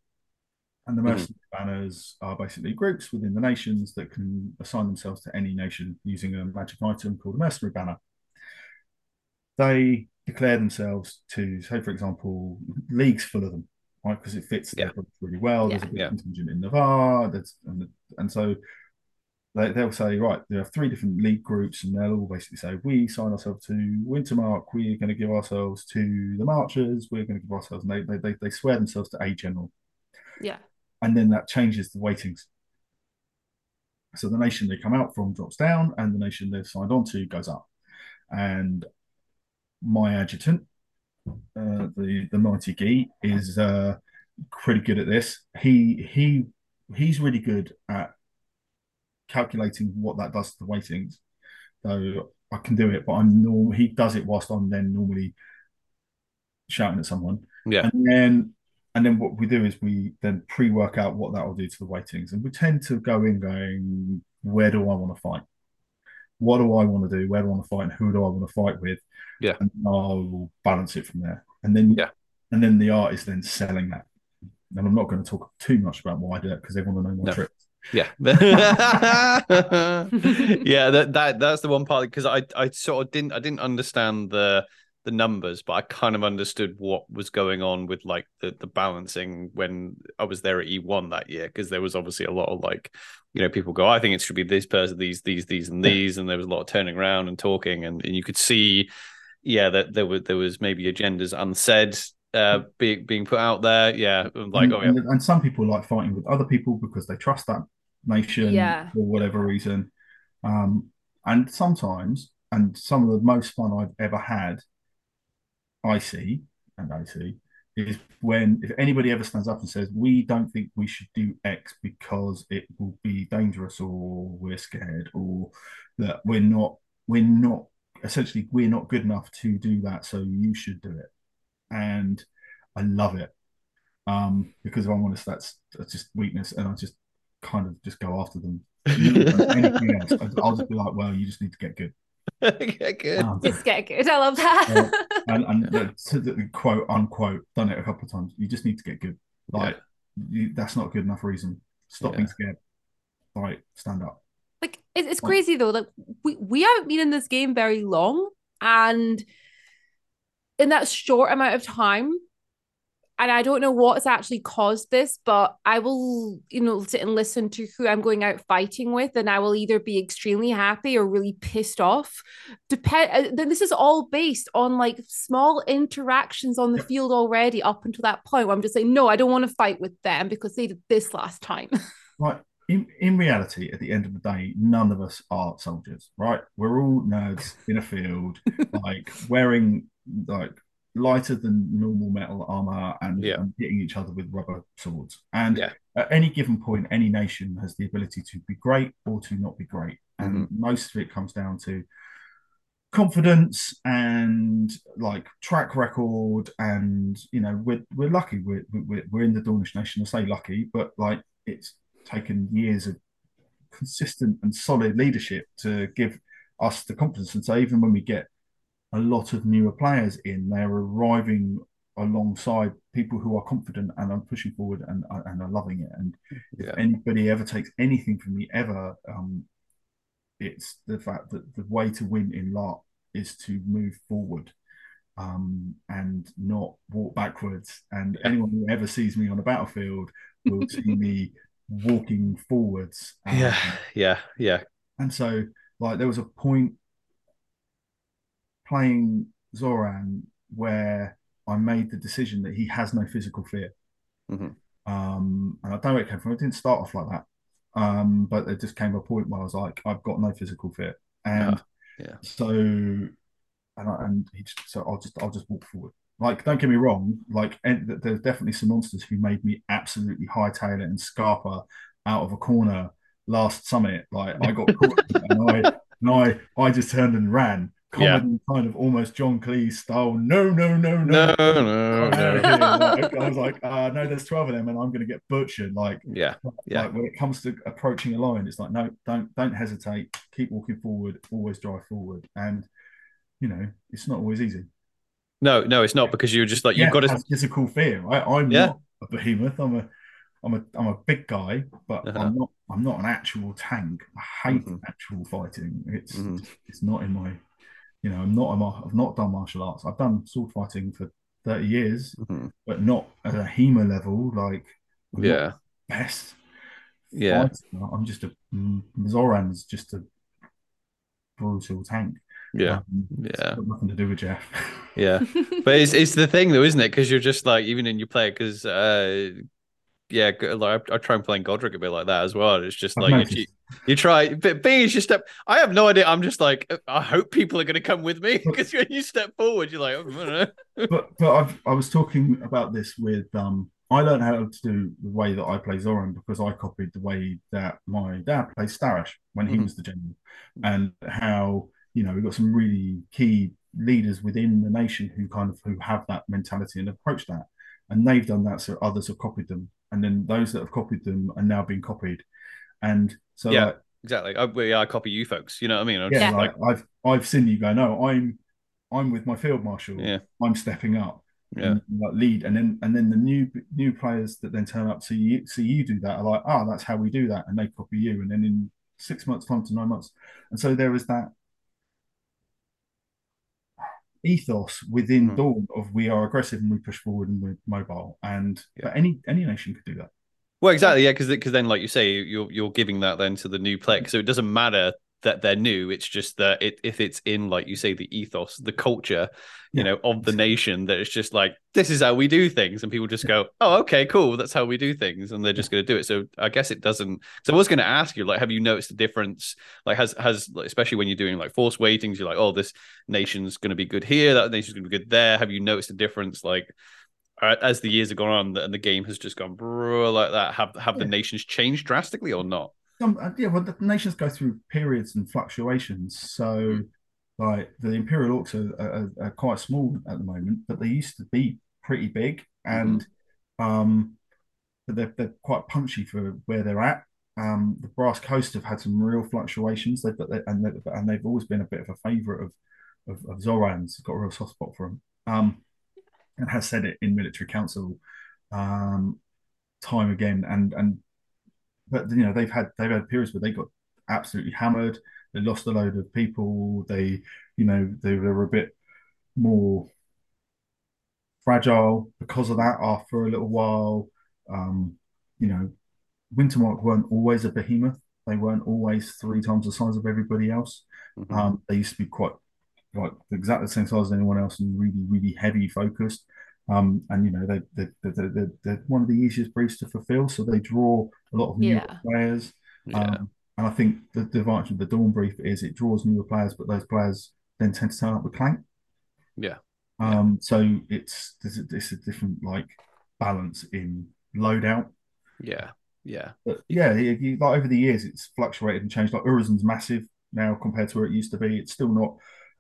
And the Mhm. mercenary banners are basically groups within the nations that can assign themselves to any nation using a magic item called a mercenary banner. They declare themselves to, say, for example, leagues full of them, right? Because it fits Yeah. really well. There's a big Yeah. contingent in Navarre, there's, and, and so they, they'll say, right, there are three different league groups, and they'll all basically say, we sign ourselves to Wintermark, we're going to give ourselves to the Marchers, we're going to give ourselves, and they, they, they, they swear themselves to a general. Yeah. And then that changes the weightings. So the nation they come out from drops down, and the nation they've signed on to goes up. And my adjutant, uh, the the mighty Gee, is uh, pretty good at this. He he he's really good at calculating what that does to the weightings. So I can do it, but I'm norm. He does it whilst I'm then normally shouting at someone. Yeah. and then and then what we do is we then pre-work out what that will do to the weightings, and we tend to go in going, where do I want to fight? What do I want to do? Where do I want to fight? And who do I want to fight with? Yeah. and I will balance it from there. And then Yeah. and then the art is then selling that. And I'm not going to talk too much about why I do it because they want to know my No. tricks. Yeah. yeah, that, that that's the one part because I I sort of didn't I didn't understand the the numbers, but I kind of understood what was going on with like the the balancing when I was there at E1 that year because there was obviously a lot of like you know people go I think it should be this person these these these and these and there was a lot of turning around and talking and, and you could see yeah that there were there was maybe agendas unsaid uh being being put out there yeah like and, oh yeah and, and some people like fighting with other people because they trust that nation Yeah. for whatever reason. Um, and sometimes, and some of the most fun I've ever had, I see and I see, is when if anybody ever stands up and says, We don't think we should do X because it will be dangerous or we're scared or that we're not, we're not, essentially, we're not good enough to do that. So you should do it. And I love it um, because if I'm honest, that's that's just weakness, and I just kind of just go after them. Anything else, I'll just be like, well, you just need to get good. get good. Um, Just get good. I love that. and and the, to the quote unquote done it a couple of times. You just need to get good. Like you, that's not a good enough reason. Stop being scared. Like stand up. like it, it's Like- crazy though. Like we we haven't been in this game very long, and in that short amount of time, and I don't know what's actually caused this, but I will, you know, sit and listen to who I'm going out fighting with, and I will either be extremely happy or really pissed off. Depend. Uh, then this is all based on like small interactions on the field already up until that point where I'm just saying, no, I don't want to fight with them because they did this last time. Right. In, in reality, at the end of the day, none of us are soldiers, right? We're all nerds in a field, like wearing like lighter than normal metal armor and, Yeah. and hitting each other with rubber swords. And Yeah. at any given point, any nation has the ability to be great or to not be great. And Mm-hmm. most of it comes down to confidence and like track record and you know we're we're lucky we're we're, we're in the Dawnish nation I say lucky but like it's taken years of consistent and solid leadership to give us the confidence and so even when we get a lot of newer players in they're arriving alongside people who are confident and are pushing forward and and are loving it and Yeah. if anybody ever takes anything from me ever um it's the fact that the way to win in LARP is to move forward um, and not walk backwards. And Yeah. anyone who ever sees me on a battlefield will see me walking forwards. Um, Yeah, yeah, yeah. And so, like, there was a point playing Zoran where I made the decision that he has no physical fear. Mhm. Um, and I don't know where it came from. It didn't start off like that. Um, but there just came a point where I was like, I've got no physical fear. And yeah. so, and, I, and he just, so I'll just, I'll just walk forward. Like, don't get me wrong. Like, and th- there's definitely some monsters who made me absolutely hightail it and scarper out of a corner last summit. Like, I got caught and I, and I, I just turned and ran. Yeah. Kind of almost John Cleese style. No, no, no, No, no. no, no. Like, I was like, uh, no, there's 12 of them and I'm going to get butchered. Like, Yeah, Yeah. like when it comes to approaching a lion, it's like, no, don't, don't hesitate. Keep walking forward. Always drive forward. And, you know, it's not always easy. no, no. It's not because you're just like you've got to. physical fear. Right? I'm Yeah. not a behemoth. I'm a, I'm a, I'm a big guy, but Uh-huh. I'm not, I'm not an actual tank. I hate Mhm. actual fighting. It's, Mhm. it's not in my, you know, I'm not, I'm, I've not done martial arts. I've done sword fighting for 30 years, Mhm. but not at a HEMA level. Like, I'm Yeah, best. Yeah. fighter. I'm just a mm, Zoran's just a brutal tank. yeah, Um, yeah. nothing to do with Jeff. yeah. But it's it's the thing though, isn't it? Because you're just like even in your play, because uh, yeah, like I, I try and play Godric a bit like that as well. It's just like you, you try, but being is just step. I have no idea. I'm just like I hope people are going to come with me because when you step forward, you're like, oh, I don't know. but but I've, I was talking about this with um. I learned how to do the way that I play Zoran because I copied the way that my dad plays Starash when he Mhm. was the general, and how you know we've got some really key leaders within the nation who kind of who have that mentality and approach that, and they've done that, so others have copied them, and then those that have copied them are now being copied, and so Yeah. like, exactly. I, well, yeah, I copy you folks. You know what I mean? I'm yeah, just like I've I've seen you go, no, I'm I'm with my field marshal. Yeah. I'm stepping up. Yeah. And, like lead, and then and then the new new players that then turn up see you see you do that are like, oh, that's how we do that, and they copy you, and then in six months time to nine months, and so there is that ethos within Mhm. Dawn of we are aggressive and we push forward and we're mobile, and Yeah. any any nation could do that. Well, exactly, yeah, because because then, like you say, you're you're giving that then to the new player, so it doesn't matter that they're new. It's just that it, if it's in, like you say, the ethos, the culture, you Yeah. know, of the nation, that it's just like this is how we do things, and people just go, "Oh, okay, cool, that's how we do things," and they're just going to do it. So I guess it doesn't. So I was going to ask you, like, have you noticed the difference? Like, has has like, especially when you're doing like force weightings, you're like, "Oh, this nation's going to be good here, that nation's going to be good there." Have you noticed a difference, like? as the years have gone on and the game has just gone bro like that have have the nations changed drastically or not Some, uh, yeah, well, the nations go through periods and fluctuations. So, like the Imperial Orcs are, are, are quite small at the moment, but they used to be pretty big, and um, but they're they're quite punchy for where they're at. um, the Brass Coast have had some real fluctuations. They've got, and they, and they've always been a bit of a favourite of, of of Zoran's. Got a real soft spot for him, um, and has said it in military council um, time again. And and but you know they've had they've had periods where they got absolutely hammered. They lost a load of people. They you know they were a bit more fragile because of that after a little while. Um, you know, Wintermark weren't always a behemoth. They weren't always three times the size of everybody else. Mhm. Um, they used to be quite like exactly the same size as anyone else and really, really heavy focused. Um, and you know they they they they they're one of the easiest briefs to fulfill, so they draw a lot of new Yeah. players. yeah, Um, and I think the, the advantage of the Dawn brief is it draws newer players, but those players then tend to turn up with clank. Yeah. Um, so it's there's a, it's a different like balance in loadout. yeah, yeah, But yeah, you, you- like over the years, it's fluctuated and changed. Like Urizen's massive now compared to where it used to be. It's still not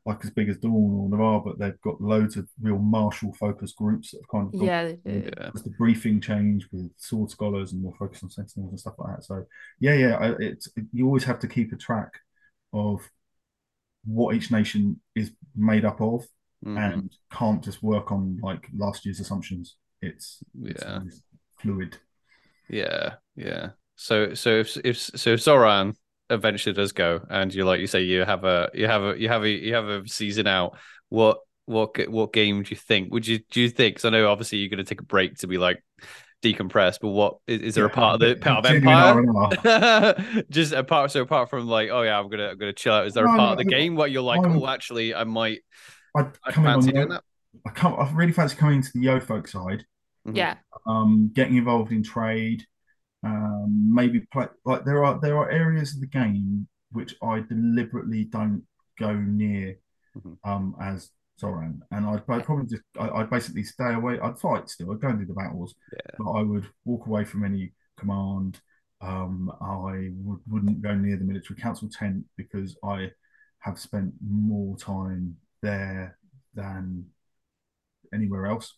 like as big as Dawn or Navarre, but they've got loads of real martial focused groups that have kind of gone Yeah, they do. yeah, as the briefing change with sword scholars and more focus on sentinels and stuff like that. So yeah, yeah, I- it's you always have to keep a track of what each nation is made up of Mhm. and can't just work on like last year's assumptions. It's, it's Yeah. always fluid. yeah, yeah. So, so if if so, if Zoran eventually does go, and you like you say you have a you have a you have a you have a season out, what what what game do you think? Would you do you think? Because I know obviously you're going to take a break to be like decompress, but what is, is there a part of the part of Empire? Just apart so apart from like oh yeah i'm gonna i'm gonna chill out is there a No, part of no, the game where you're like I'm- oh actually i might I'd i'd come in on fancy the, doing that I come I really fancy coming to the yeofolk side. Mhm. Yeah. um, getting involved in trade, um, maybe play like there are there are areas of the game which I deliberately don't go near Mhm. um, as Zoran, and I'd, I'd probably just I, I'd basically stay away. I'd fight still. I'd go and do the battles, Yeah. but I would walk away from any command. Um, I would, wouldn't go near the military council tent because I have spent more time there than anywhere else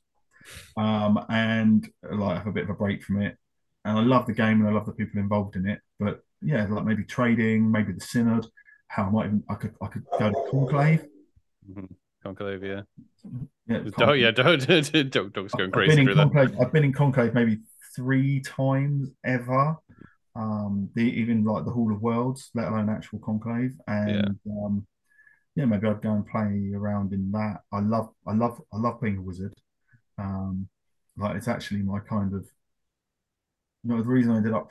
um, and like have a bit of a break from it. And I love the game and I love the people involved in it. But yeah, like maybe trading, maybe the synod. How I might even I could I could go to conclave. Mhm. conclave yeah Yeah, oh yeah don't don't don't dog's going crazy through in that conclave. I've been in conclave maybe three times ever. Um, the, even like the Hall of Worlds, let alone actual conclave. And um, yeah, maybe I'd go and play around in that. I love, I love, I love being a wizard. Um, like it's actually my kind of. You know, the reason I ended up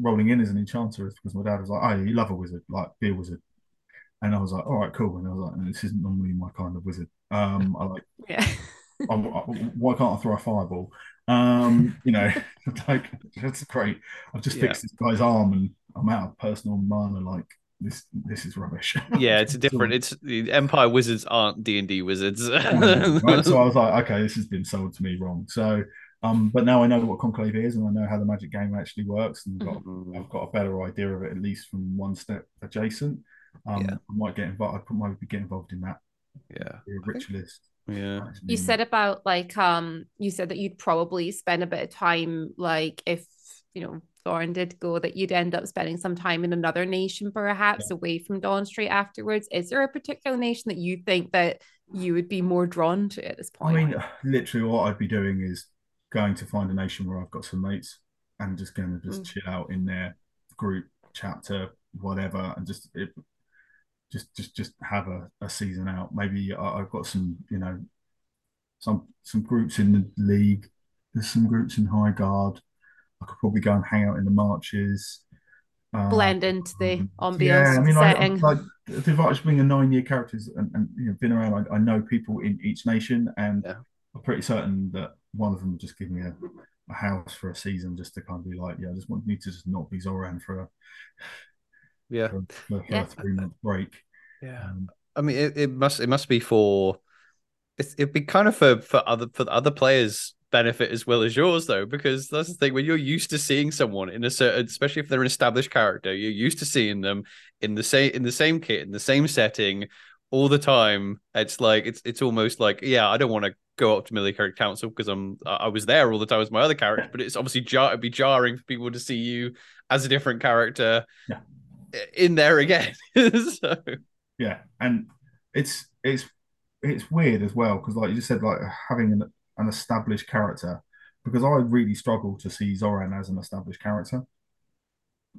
rolling in as an enchanter is because my dad was like, "Oh, you love a wizard, like be a wizard," and I was like, "All right, cool." And I was like, "This isn't normally my kind of wizard. Um, I like Yeah. I, I- why can't I throw a fireball? Um, you know, like that's great. I've just Yeah. fixed this guy's arm and I'm out of personal mana. Like this, this is rubbish. yeah it's a different it's the empire wizards aren't d&d wizards right? So I was like, okay, this has been sold to me wrong. So, um, but now I know what conclave is and I know how the magic game actually works, and I've got, Mhm. I've got a better idea of it at least from one step adjacent. Um, Yeah. I might get involved. I might be get involved in that. yeah Be a ritualist. yeah. You said about like um you said that you'd probably spend a bit of time like if you know Zoran did go that you'd end up spending some time in another nation perhaps away from Dawn Street afterwards. Is there a particular nation that you think that you would be more drawn to at this point? I mean, literally, what I'd be doing is going to find a nation where I've got some mates and just going to just Mm. chill out in their group, chapter, whatever, and just it, just just just have a, a season out. Maybe I, I've got some, you know, some some groups in the league. There's some groups in Highguard. I could probably go and hang out in the marches. Uh, Blend into the ambiance yeah, I mean, the I, setting. like the advantage of being a nine-year characters and, and you know, been around. I, I know people in each nation, and Yeah. I'm pretty certain that one of them would just give me a, a house for a season, just to kind of be like, yeah, I just want me to just not be Zoran for a yeah for, for, for Yeah. a three-month break. yeah Um, I mean, it, it must it must be for it's, it'd be kind of for for other for other players' benefit as well as yours, though, because that's the thing when you're used to seeing someone in a certain, especially if they're an established character, you're used to seeing them in the same in the same kit in the same setting all the time. It's like it's it's almost like yeah, I don't want to go up to military council because I'm I was there all the time as my other character, but it's obviously jar it'd be jarring for people to see you as a different character Yeah. in there again. so Yeah, and it's it's it's weird as well because, like you just said, like having an, an established character. Because I really struggle to see Zoran as an established character.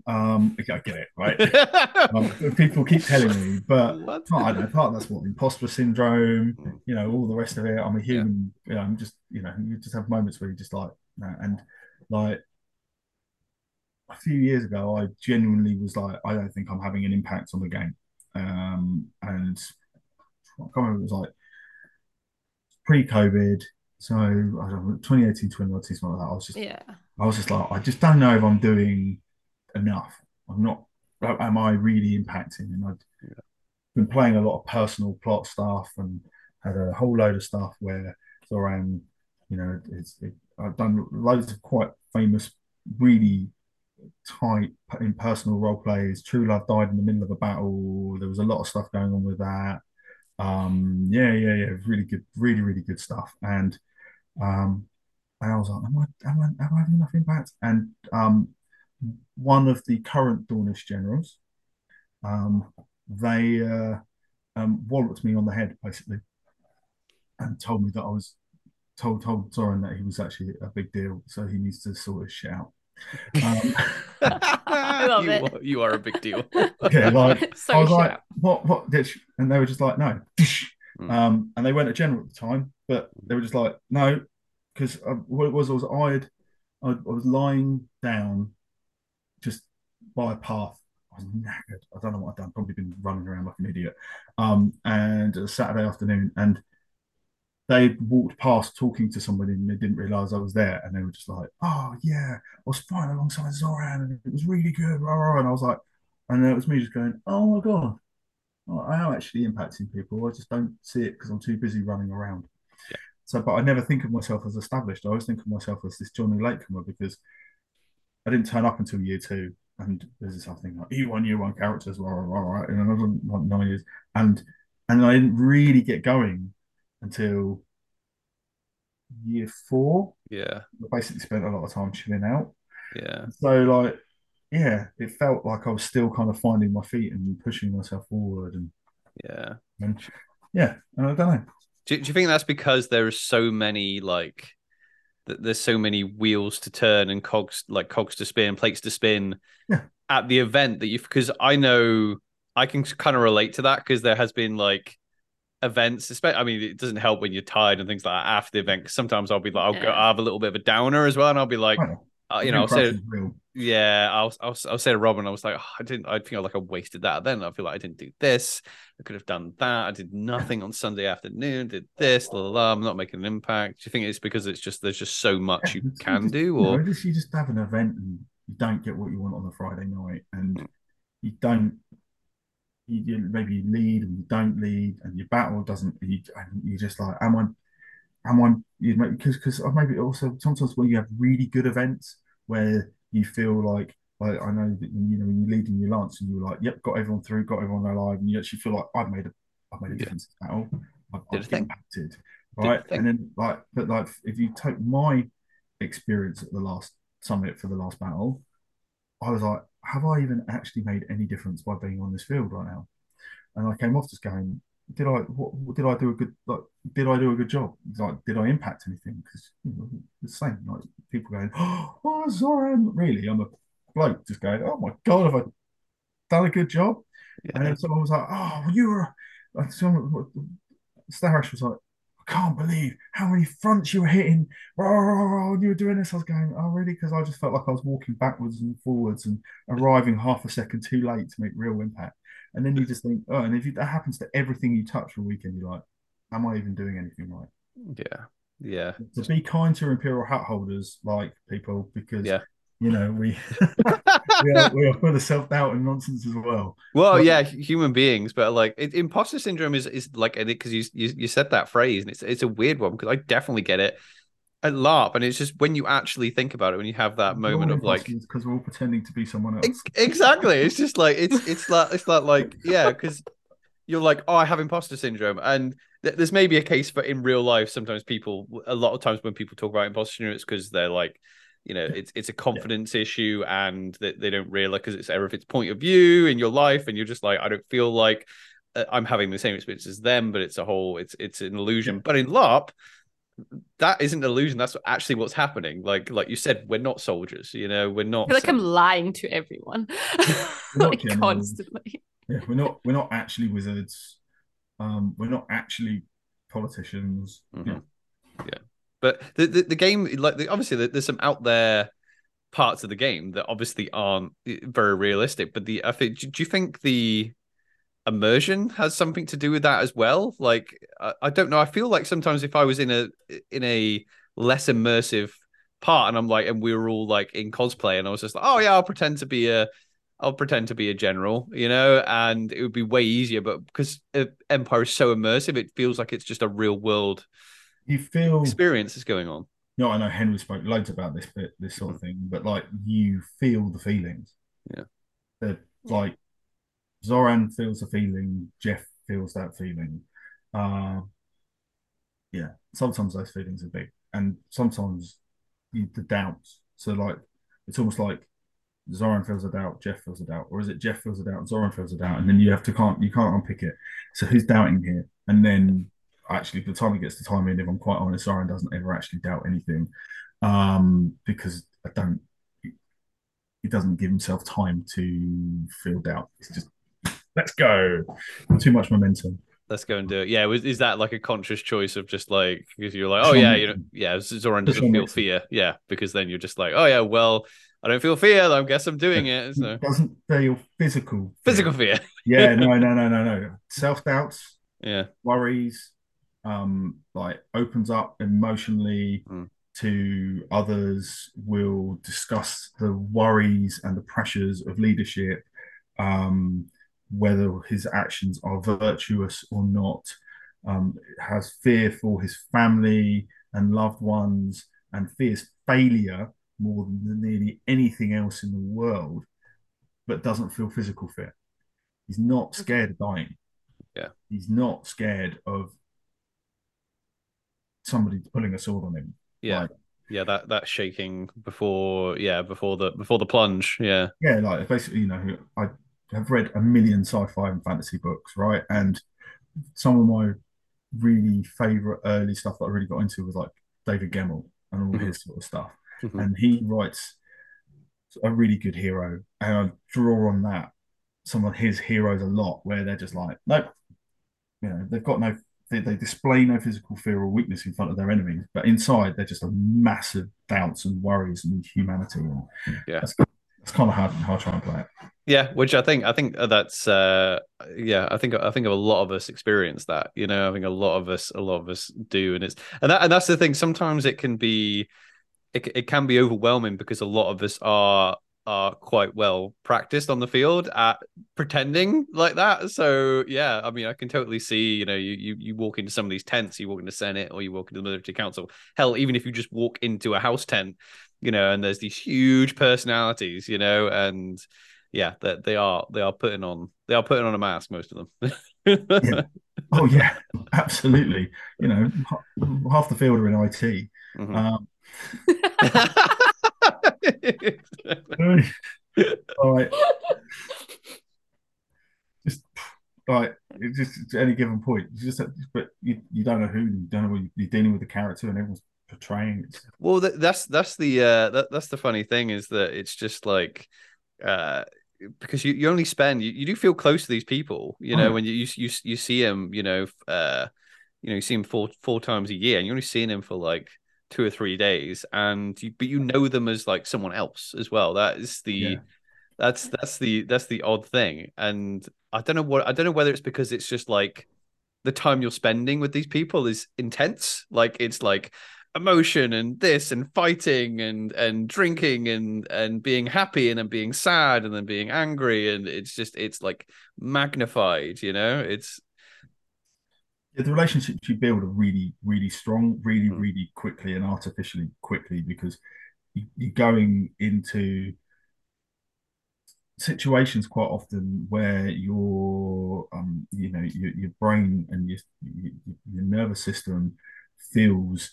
Um, I get it, right? Um, people keep telling me, but What? part, I don't know, part of that's what imposter syndrome, you know, all the rest of it. I'm a human, you know, I'm just, you know, you just have moments where you just like, no, and like a few years ago, I genuinely was like, I don't think I'm having an impact on the game. Um, and I can't remember, it was like pre-COVID. So I don't know, 2018, 2019, something like that. I was just Yeah. I was just like, I just don't know if I'm doing enough. I'm not. Am I really impacting? And I've been playing a lot of personal plot stuff and had a whole load of stuff where Zoran, you know, it's it, I've done loads of quite famous, really tight in personal role plays. True Love died in the middle of a battle. There was a lot of stuff going on with that. Um, yeah, yeah, yeah, really good, really, really good stuff. And um, and I was like, am I, am I, am I having enough impact? And um, one of the current Dawnish generals, um, they uh, um, walloped me on the head basically, and told me that I was told told Zoran that he was actually a big deal, so he needs to sort his shit out. Um, I love you, it. Are, you are a big deal. yeah, like So I was like, up. what, what? Did? And they were just like, no. Mm. Um, and they weren't a general at the time, but they were just like, no, because what it was was I'd, I, I was lying down, just by a path. I was knackered. I don't know what I'd done. Probably been running around like an idiot. Um, and it was Saturday afternoon, and they walked past talking to somebody, and they didn't realize I was there, and they were just like, "Oh yeah, I was fine alongside Zoran, and it was really good." Rah, rah, And I was like, and then it was me just going, "Oh my god." Oh, I am actually impacting people. I just don't see it because I'm too busy running around. Yeah. So, but I never think of myself as established. I always think of myself as this Johnny Latecomer because I didn't turn up until year two, and there's this whole thing like year one, year one characters, rah, and another like nine years, and and I didn't really get going until year four. Yeah, I basically spent a lot of time chilling out. yeah. So like, yeah, it felt like I was still kind of finding my feet and pushing myself forward, and Yeah. and yeah, and I don't know. Do, do you think that's because there are so many like th- there's so many wheels to turn and cogs like cogs to spin, plates to spin Yeah. at the event that you because I know I can kind of relate to that because there has been like events. Especially, I mean, it doesn't help when you're tired and things like that after the event. 'cause sometimes I'll be like, I'll go, I'll have a little bit of a downer as well, and I'll be like, Right. Uh, you know, I'll say, yeah, I'll, I'll I'll say to Robin, I was like, oh, I didn't, I feel like I wasted that. Then I feel like I didn't do this. I could have done that. I did nothing on Sunday afternoon. Did this, la la la. I'm not making an impact. Do you think it's because it's just there's just so much you Yeah, can just- do, you or just you just have an event and you don't get what you want on a Friday night, and Mm. you don't. You, you maybe you lead and you don't lead, and your battle doesn't. You and you're just like, am I? Am I? You because because maybe also sometimes when you have really good events where you feel like. Like I know that you know when you're leading your lance and you're like, yep, got everyone through, got everyone alive, and you actually feel like I've made a, I've made a Yeah. difference in battle. I've, Did a I've impacted, right? And then like, but like if you take my experience at the last summit for the last battle, I was like, have I even actually made any difference by being on this field right now? And I came off just going, did I what did I do a good like did I do a good job? Like did I impact anything? Because you know, the same like people going, oh Zoran, really? I'm a bloke just going, oh my god, have I done a good job? And yeah, then someone was like, "Oh, you were." Like someone, Starash was like, "I can't believe how many fronts you were hitting when you were doing this." I was going, "Oh, really?" Because I just felt like I was walking backwards and forwards and arriving half a second too late to make real impact. And then you just think, "Oh," and if you, that happens to everything you touch for a weekend, you're like, "Am I even doing anything right?" yeah, yeah. To be kind to Imperial hat holders, like people, because Yeah. you know we we are, we are full of self doubt and nonsense as well. Well, But- yeah, human beings, but like it, imposter syndrome is is like because you, you you said that phrase and it's it's a weird one because I definitely get it at LARP and it's just when you actually think about it when you have that moment of like because we're all pretending to be someone else. Exactly. It's just like it's it's like it's not like yeah, because you're like, oh, I have imposter syndrome, and there's maybe a case for in real life. Sometimes people, a lot of times when people talk about imposter syndrome, it's because they're like, you know, it's it's a confidence yeah. issue, and that they, they don't realize because it's everything's point of view in your life, and you're just like, I don't feel like uh, I'm having the same experience as them, but it's a whole, it's it's an illusion. Yeah. But in LARP, that isn't an illusion. That's actually what's happening. Like like you said, we're not soldiers. You know, we're not. I feel like I'm lying to everyone, like constantly. Yeah, we're not. We're not actually wizards. Um, we're not actually politicians. Mm-hmm. Yeah. yeah, but the, the, the game, like the, obviously, there's some out there parts of the game that obviously aren't eh, very realistic. But the I think, do you think the immersion has something to do with that as well. Like I, I, don't know. I feel like sometimes if I was in a in a less immersive part and I'm like and we were all like in cosplay and I was just like, oh yeah, I'll pretend to be a I'll pretend to be a general, you know, and it would be way easier. But because Empire is so immersive, it feels like it's just a real world you feel experience is going on. Know, I know Henry spoke loads about this bit, this sort of thing, but like you feel the feelings. Yeah. They're like Zoran feels a feeling, Jeff feels that feeling. Uh, yeah, sometimes those feelings are big, and sometimes you, the doubts. So like, it's almost like Zoran feels a doubt, Jeff feels a doubt, or is it Jeff feels a doubt, Zoran feels a doubt, and then you have to can't you can't unpick it. So who's doubting here? And then actually, by the time it gets to timing, if I'm quite honest, Zoran doesn't ever actually doubt anything, um, because I don't. He doesn't give himself time to feel doubt. It's just let's go. Too much momentum. Let's go and do it. Yeah, is that like a conscious choice of just like because you're like, oh yeah, you know, yeah, Zoran doesn't feel fear, yeah, because then you're just like, oh yeah, well, I don't feel fear. I guess I'm doing it. So. Doesn't feel physical. Physical fear. yeah, no, no, no, no, no. Self doubts. Yeah. Worries. Um, like opens up emotionally. Mm. To others, will discuss the worries and the pressures of leadership, um, whether his actions are virtuous or not, um, has fear for his family and loved ones, and fears failure more than nearly anything else in the world, but doesn't feel physical fear. He's not scared of dying. Yeah. He's not scared of somebody pulling a sword on him. Yeah. Like, yeah, that that shaking before yeah, before the before the plunge. Yeah. Yeah, like basically, you know, I have read a million sci-fi and fantasy books, right? And some of my really favorite early stuff that I really got into was like David Gemmell and all mm-hmm. his sort of stuff. Mm-hmm. And he writes a really good hero, and I draw on that some of his heroes a lot, where they're just like, nope, you know, they've got no, they, they display no physical fear or weakness in front of their enemies, but inside they're just a massive doubts and worries and humanity. And yeah, that's, that's kind of hard, hard trying to play it. Yeah, which I think I think that's uh yeah, I think I think a lot of us experience that. You know, I think a lot of us a lot of us do and it's and that and that's the thing sometimes it can be it, it can be overwhelming because a lot of us are are quite well practiced on the field at pretending like that. So yeah, I mean, I can totally see. You know, you you you walk into some of these tents, you walk into Senate, or you walk into the military council. Hell, even if you just walk into a house tent, you know, and there's these huge personalities, you know, and yeah, that they, they are they are putting on they are putting on a mask, most of them. yeah. Oh yeah, absolutely. You know, half the field are in IT. Mm-hmm. Um, all right. Just like just at any given point, just but you, you don't know who you don't know what you're dealing with the character and everyone's portraying it. Well, that's that's the uh, that, that's the funny thing is that it's just like uh because you, you only spend you, you do feel close to these people you know oh. when you, you you you see them you know uh you know you see them four four times a year and you're only seeing them for like two or three days and you but you know them as like someone else as well that is the yeah. that's that's the that's the odd thing and i don't know what i don't know whether it's because it's just like the time you're spending with these people is intense like it's like emotion and this and fighting and and drinking and and being happy and then being sad and then being angry and it's just it's like magnified you know it's yeah, the relationships you build are really really strong really mm. really quickly and artificially quickly because you, you're going into situations quite often where you're um, you know your, your brain and your, your your nervous system feels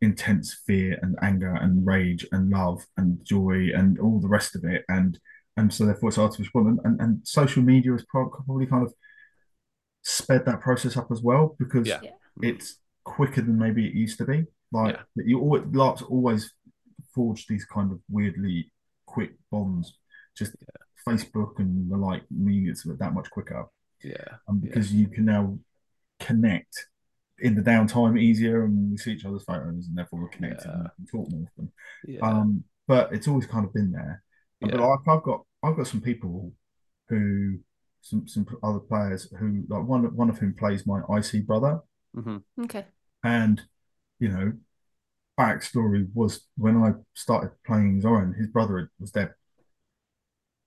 intense fear and anger and rage and love and joy and all the rest of it and and so therefore it's artificial and, and, and social media is probably kind of sped that process up as well because Yeah. Yeah. it's quicker than maybe it used to be like Yeah. you always larks always forge these kind of weirdly quick bonds just facebook and the like mean it's that much quicker Yeah. um, because you can now connect in the downtime easier and we see each other's photos and therefore we're connected and we can talk more often. Yeah. Um, but it's always kind of been there. But Yeah. like I've got I've got some people who some some other players who like one one of whom plays my IC brother Mm-hmm. Okay. and you know backstory was when I started playing Zoran his brother was dead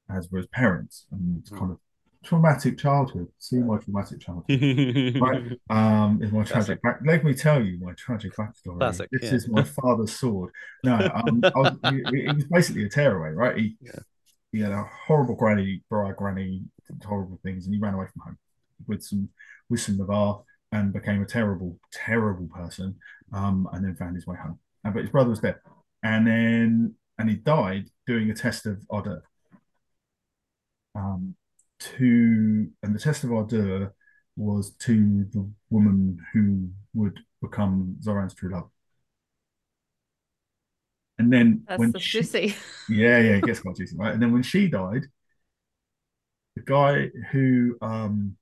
as were his parents and it's Mm. kind of traumatic childhood see my traumatic childhood Right. Um, is my tragic back. Let me tell you my tragic backstory. Classic, this yeah. is my father's sword. No, um, I was, he, he was basically a tearaway, right? He, Yeah. he had a horrible granny, bro, granny, did horrible things, and he ran away from home with some with some Navarr and became a terrible, terrible person. Um, and then found his way home. And, but his brother was dead, and then and he died doing a test of Ardeur. Um, to and the test of Ardeur was to the woman who would become Zoran's true love. And then That's when the she, juicy. yeah, yeah, it gets quite juicy, right? And then when she died, the guy who um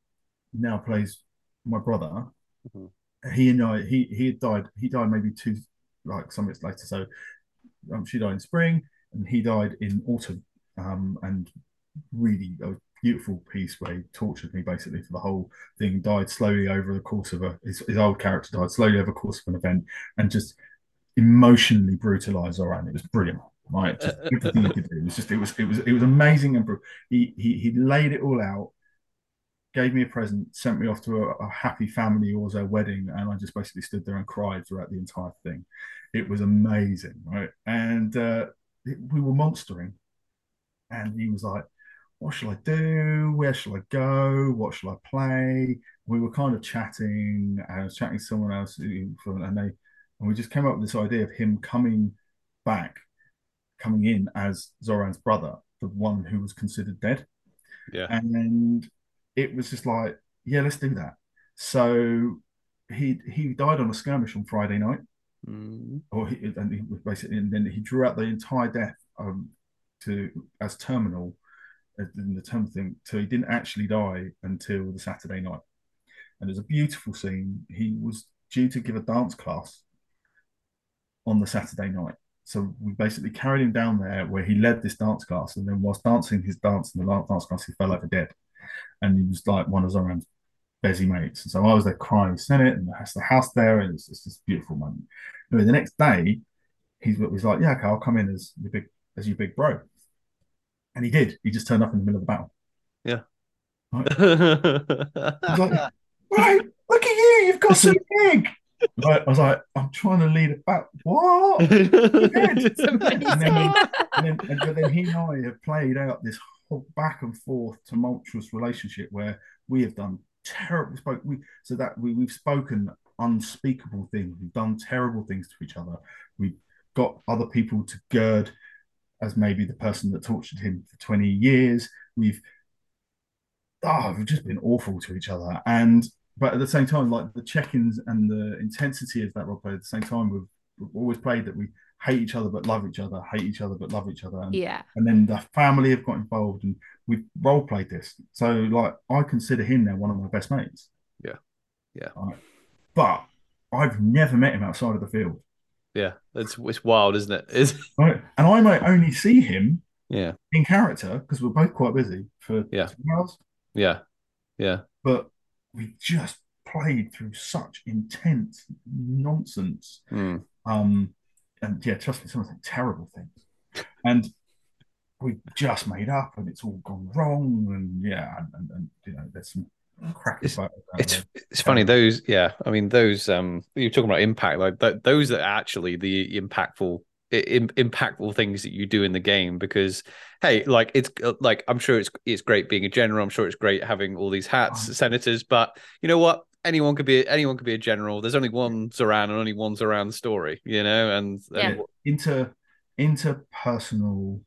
now plays my brother, Mhm. he and I, he he had died. He died maybe two, like some weeks later. So um, she died in spring, and he died in autumn. Um, and really a beautiful piece where he tortured me basically for the whole thing. Died slowly over the course of a his, his old character died slowly over the course of an event, and just emotionally brutalized Zoran. It was brilliant. Right, just everything he could do. It was just it was it was it was amazing and he he he laid it all out. Gave me a present, sent me off to a, a happy family Orzel wedding, and I just basically stood there and cried throughout the entire thing. It was amazing, right? And uh, it, we were monstering, and he was like, "What shall I do? Where shall I go? What shall I play?" We were kind of chatting. and I was chatting to someone else, and they and we just came up with this idea of him coming back, coming in as Zoran's brother, the one who was considered dead. Yeah. And it was just like, yeah, let's do that. So he he died on a skirmish on Friday night, Mm. or he, and he was basically, and then he drew out the entire death um, to as terminal in the term thing. So he didn't actually die until the Saturday night, and it's a beautiful scene. He was due to give a dance class on the Saturday night. So we basically carried him down there where he led this dance class, and then whilst dancing his dance in the dance class, he fell over dead, and he was like one of Zoran's busy mates. And so I was there crying, it, and that's the house there, and it's just this beautiful moment. Anyway, the next day, he's he's like, yeah, okay, I'll come in as your big as your big bro, and he did. He just turned up in the middle of the battle. I was like, right, look at you, you've got so big. Like, I was like, I'm trying to lead it back. What? And then, amazing. and then, and then he and I have played out this whole back and forth tumultuous relationship where we have done terrible spoke we so that we, we've spoken unspeakable things we've done terrible things to each other we've got other people to gird as maybe the person that tortured him for 20 years we've oh we've just been awful to each other and but at the same time like the check-ins and the intensity of that role play at the same time we've, we've always played that we hate each other but love each other hate each other but love each other and yeah. and then the family have got involved and we've role played this. So like I consider him now one of my best mates. Yeah. Yeah. Right. But I've never met him outside of the field. yeah, it's it's wild, isn't it? Is Right. And I might only see him yeah, in character because we're both quite busy for Yeah. two hours. yeah, yeah, But we just played through such intense nonsense. Mm. Um and yeah, trust me, some of the terrible things. And we just made up and it's all gone wrong and yeah and, and, and you know there's some cracky It's- it's it's funny those yeah. I mean those um you're talking about impact like th- those are actually the impactful I- impactful things that you do in the game because hey like it's uh, like i'm sure it's it's great being a general i'm sure it's great having all these hats senators but you know what anyone could be anyone could be a general there's only one zoran and only one zoran story you know and, Yeah. and inter interpersonal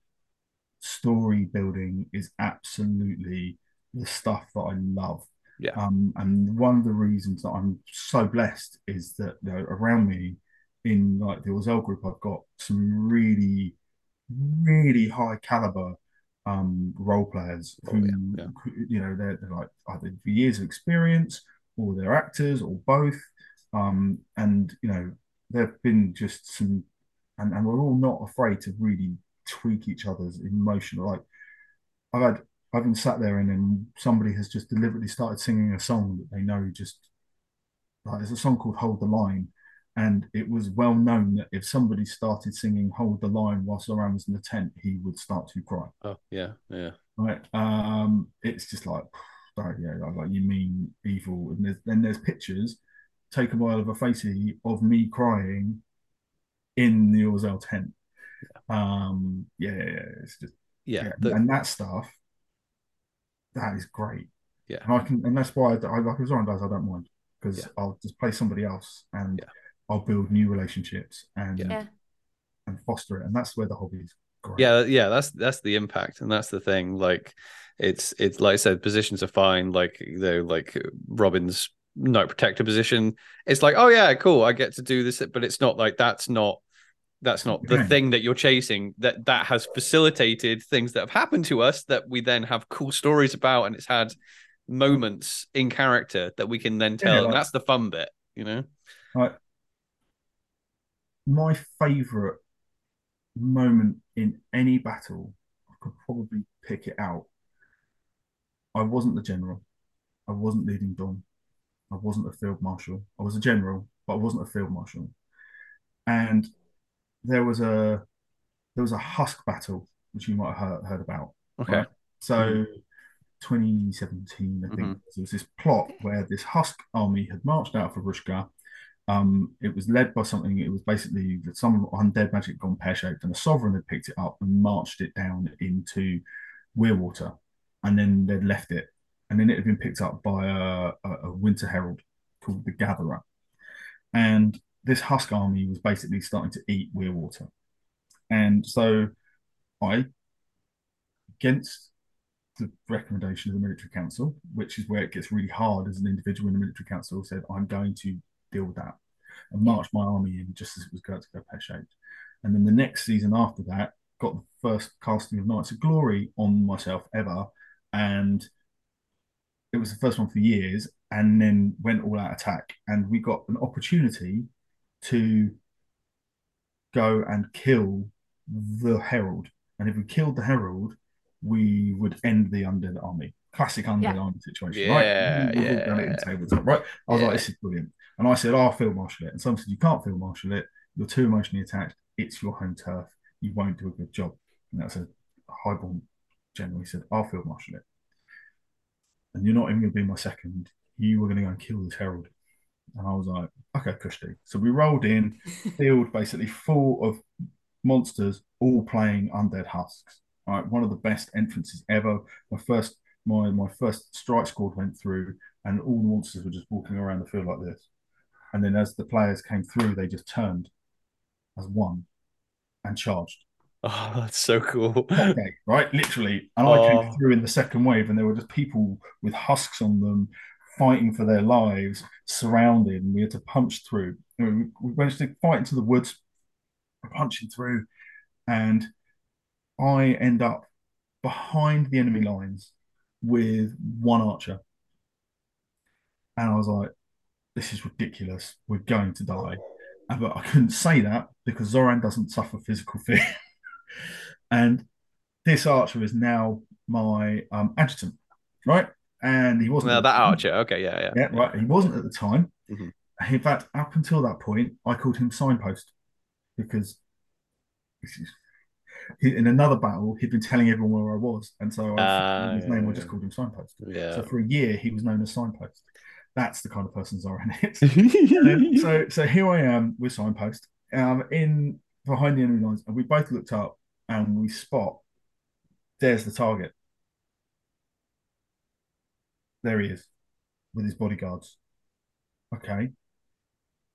story building is absolutely the stuff that I love. Yeah. Um, and one of the reasons that I'm so blessed is that you know, around me in like the Orzel group, I've got some really, really high caliber um role players Oh, who, yeah, yeah. you know they're, they're like either years of experience or they're actors or both um and you know there've been just some and, and we're all not afraid to really tweak each other's emotional like I've had I've been sat there and then somebody has just deliberately started singing a song that they know just like there's a song called Hold the Line and it was well known that if somebody started singing Hold the Line whilst Zoran was in the tent he would start to cry oh yeah yeah right um it's just like oh, yeah like you mean evil and there's, then there's pictures taken by Oliver Facey of me crying in the Orzel tent Yeah. um yeah, yeah, yeah, it's just yeah, yeah, the- and that stuff that is great Yeah. and I can and that's why I, I like as Zoran does I don't mind because Yeah. I'll just play somebody else and Yeah. I'll build new relationships and Yeah. and foster it. And that's where the hobby is great. Yeah yeah that's that's the impact and that's the thing. Like it's it's like i said positions are fine. Like you know like robin's night protector position. It's like oh yeah cool i get to do this but it's not like that's not that's not the Yeah. thing that you're chasing. That that has facilitated things that have happened to us that we then have cool stories about and it's had moments in character that we can then tell. Like- and that's the fun bit you know? Like my favorite moment in any battle, I could probably pick it out. I wasn't the general. I wasn't leading Dom. I wasn't a field marshal. I was a general, but I wasn't a field marshal. And there was a there was a husk battle, which you might have heard, heard about. okay Right. So 2017, I think, Mhm. there was this plot where this Husk army had marched out of Rushka. Um, it was led by something, it was basically some undead magic gone pear shaped, and a sovereign had picked it up and marched it down into Weirwater, and then they'd left it. And then it had been picked up by a, a, a winter herald called the Gatherer. And this Husk army was basically starting to eat Weirwater. And so I, against the recommendation of the military council, which is where it gets really hard as an individual in the military council, said, I'm going to deal with that and march my army in just as it was going to go pear shaped. And then the next season after that, got the first casting of Knights of Glory on myself ever. And it was the first one for years, and then went all out attack. And we got an opportunity to go and kill the Herald. And if we killed the Herald, we would end the undead army. Classic undead Yeah. situation, Yeah, right? We've all done it in yeah. tabletop, right? I was Yeah. like, this is brilliant. And I said, I'll field marshal it. And someone said, you can't field marshal it. You're too emotionally attached. It's your home turf. You won't do a good job. And that's a highborn general. He said, I'll field marshal it. And you're not even going to be my second. You were going to go and kill this herald. And I was like, okay, Kushti. So we rolled in, field basically full of monsters, all playing undead husks. All right, one of the best entrances ever. My first, my my first strike squad went through, and all the monsters were just walking around the field like this. And then as the players came through, they just turned as one and charged. oh that's so cool Okay, right? Literally. And I Oh. came through in the second wave, and there were just people with husks on them fighting for their lives, surrounded, and we had to punch through. You know, We, we managed to fight into the woods, punching through, and I end up behind the enemy lines with one archer. And I was like, this is ridiculous. We're going to die. And- But I couldn't say that because Zoran doesn't suffer physical fear. and this archer is now my um, adjutant, right? And he wasn't the that archer okay yeah yeah Yeah, right. He wasn't at the time. Mhm. In fact, up until that point, I called him signpost because this is- he- in another battle he'd been telling everyone where I was, and so I Ah, his yeah, name. I just called him signpost. yeah So for a year, he was known as signpost. That's the kind of person Zoran is. And so so here I am with signpost. Um, in behind the enemy lines, and we both looked up and we spot there's the target. There he is with his bodyguards. Okay,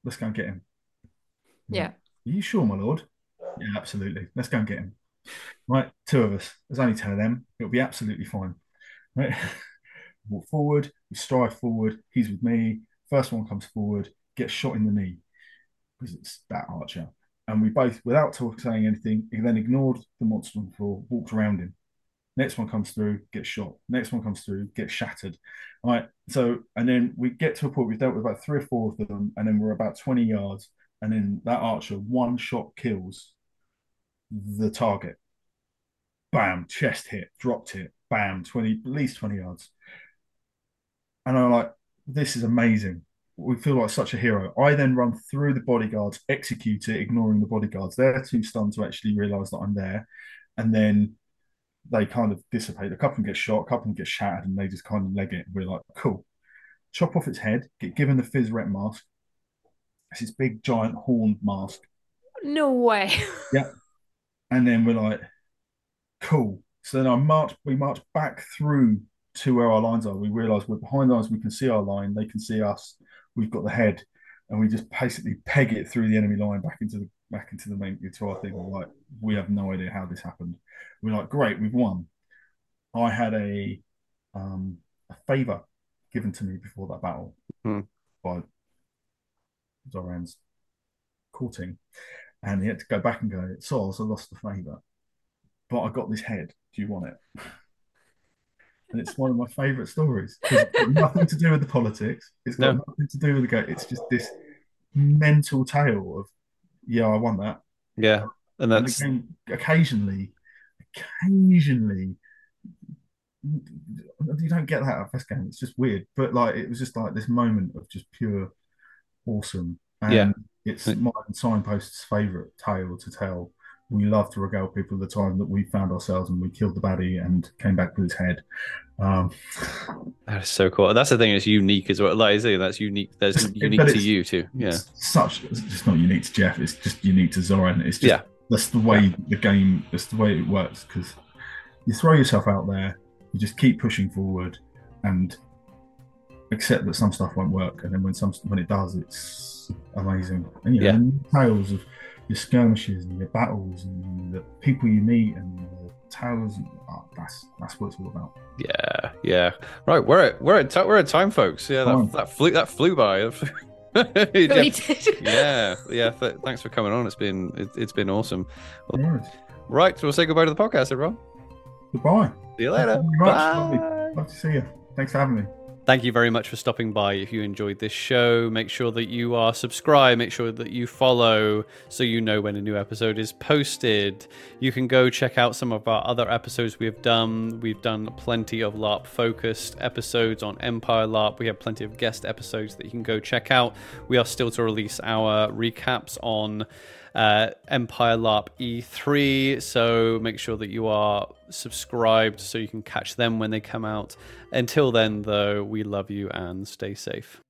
let's go and get him. Yeah. Are you sure, my lord? Yeah, absolutely. Let's go and get him. Right, two of us. There's only 10 of them. It'll be absolutely fine. Right. Walk forward, we stride forward. He's with me. First one comes forward, gets shot in the knee because it's that archer. And we both, without talk, saying anything, he then ignored the monster on the floor, walked around him. Next one comes through, gets shot. Next one comes through, gets shattered. All right. So, and then we get to a point, we've dealt with about three or four of them, and then we're about 20 yards. And then that archer, one shot kills the target. Bam, chest hit, dropped it, bam, 20, at least 20 yards. And I'm like, this is amazing. We feel like such a hero. I then run through the bodyguards, execute it, ignoring the bodyguards. They're too stunned to actually realize that I'm there. And then they kind of dissipate. A couple of them get shot, a couple of them get shattered, and they just kind of leg it. We're like, cool. Chop off its head, get given the phys rep mask. It's this big giant horn mask. No way. Yeah. And then we're like, cool. So then I march, we march back through to where our lines are. We realize we're behind us, we can see our line, they can see us, we've got the head, and we just basically peg it through the enemy line back into the back into the main to our thing. We're like, we have no idea how this happened. We're like, great, we've won. I had a um a favor given to me before that battle Hmm. by Zoran's courting. And he had to go back and go, Soz, I lost the favor. But I got this head. Do you want it? And it's one of my favorite stories. It's got nothing to do with the politics. It's got No. nothing to do with the game. It's just this mental tale of, yeah, I want that. Yeah, and And that's again, occasionally, occasionally, you don't get that at first game. It's just weird, but like it was just like this moment of just pure awesome. And Yeah. it's my signpost's favorite tale to tell. We love to regale people the time that we found ourselves and we killed the baddie and came back with his head. Um, that is so cool. That's the thing. It's unique as well. Like I say, that's unique. That's unique to you too. Yeah, it's such it's not unique to Jeff. It's just unique to Zoran. It's just Yeah. that's the way the game. That's the way it works because you throw yourself out there, you just keep pushing forward, and accept that some stuff won't work, and then when some when it does, it's amazing. And you know, Yeah. and tales of your skirmishes and your battles and the people you meet and the tales. Oh, that's that's what it's all about. yeah, yeah. Right, we're at we're at ti- we're at time, folks. Yeah, that, that flew that flew by. We Jeff, did. yeah, yeah. Th- thanks for coming on. It's been it, it's been awesome. No worries. Right, so we'll say goodbye to the podcast, everyone. Goodbye. See you later. Thank you very much. Lovely. Bye. Love to see you. Thanks for having me. Thank you very much for stopping by. If you enjoyed this show, make sure that you are subscribed, make sure that you follow so you know when a new episode is posted. You can go check out some of our other episodes we've done. We've done plenty of LARP focused episodes on Empire LARP. We have plenty of guest episodes that you can go check out. We are still to release our recaps on uh, Empire LARP E3. So make sure that you are subscribed so you can catch them when they come out. Until then, though, we love you and stay safe.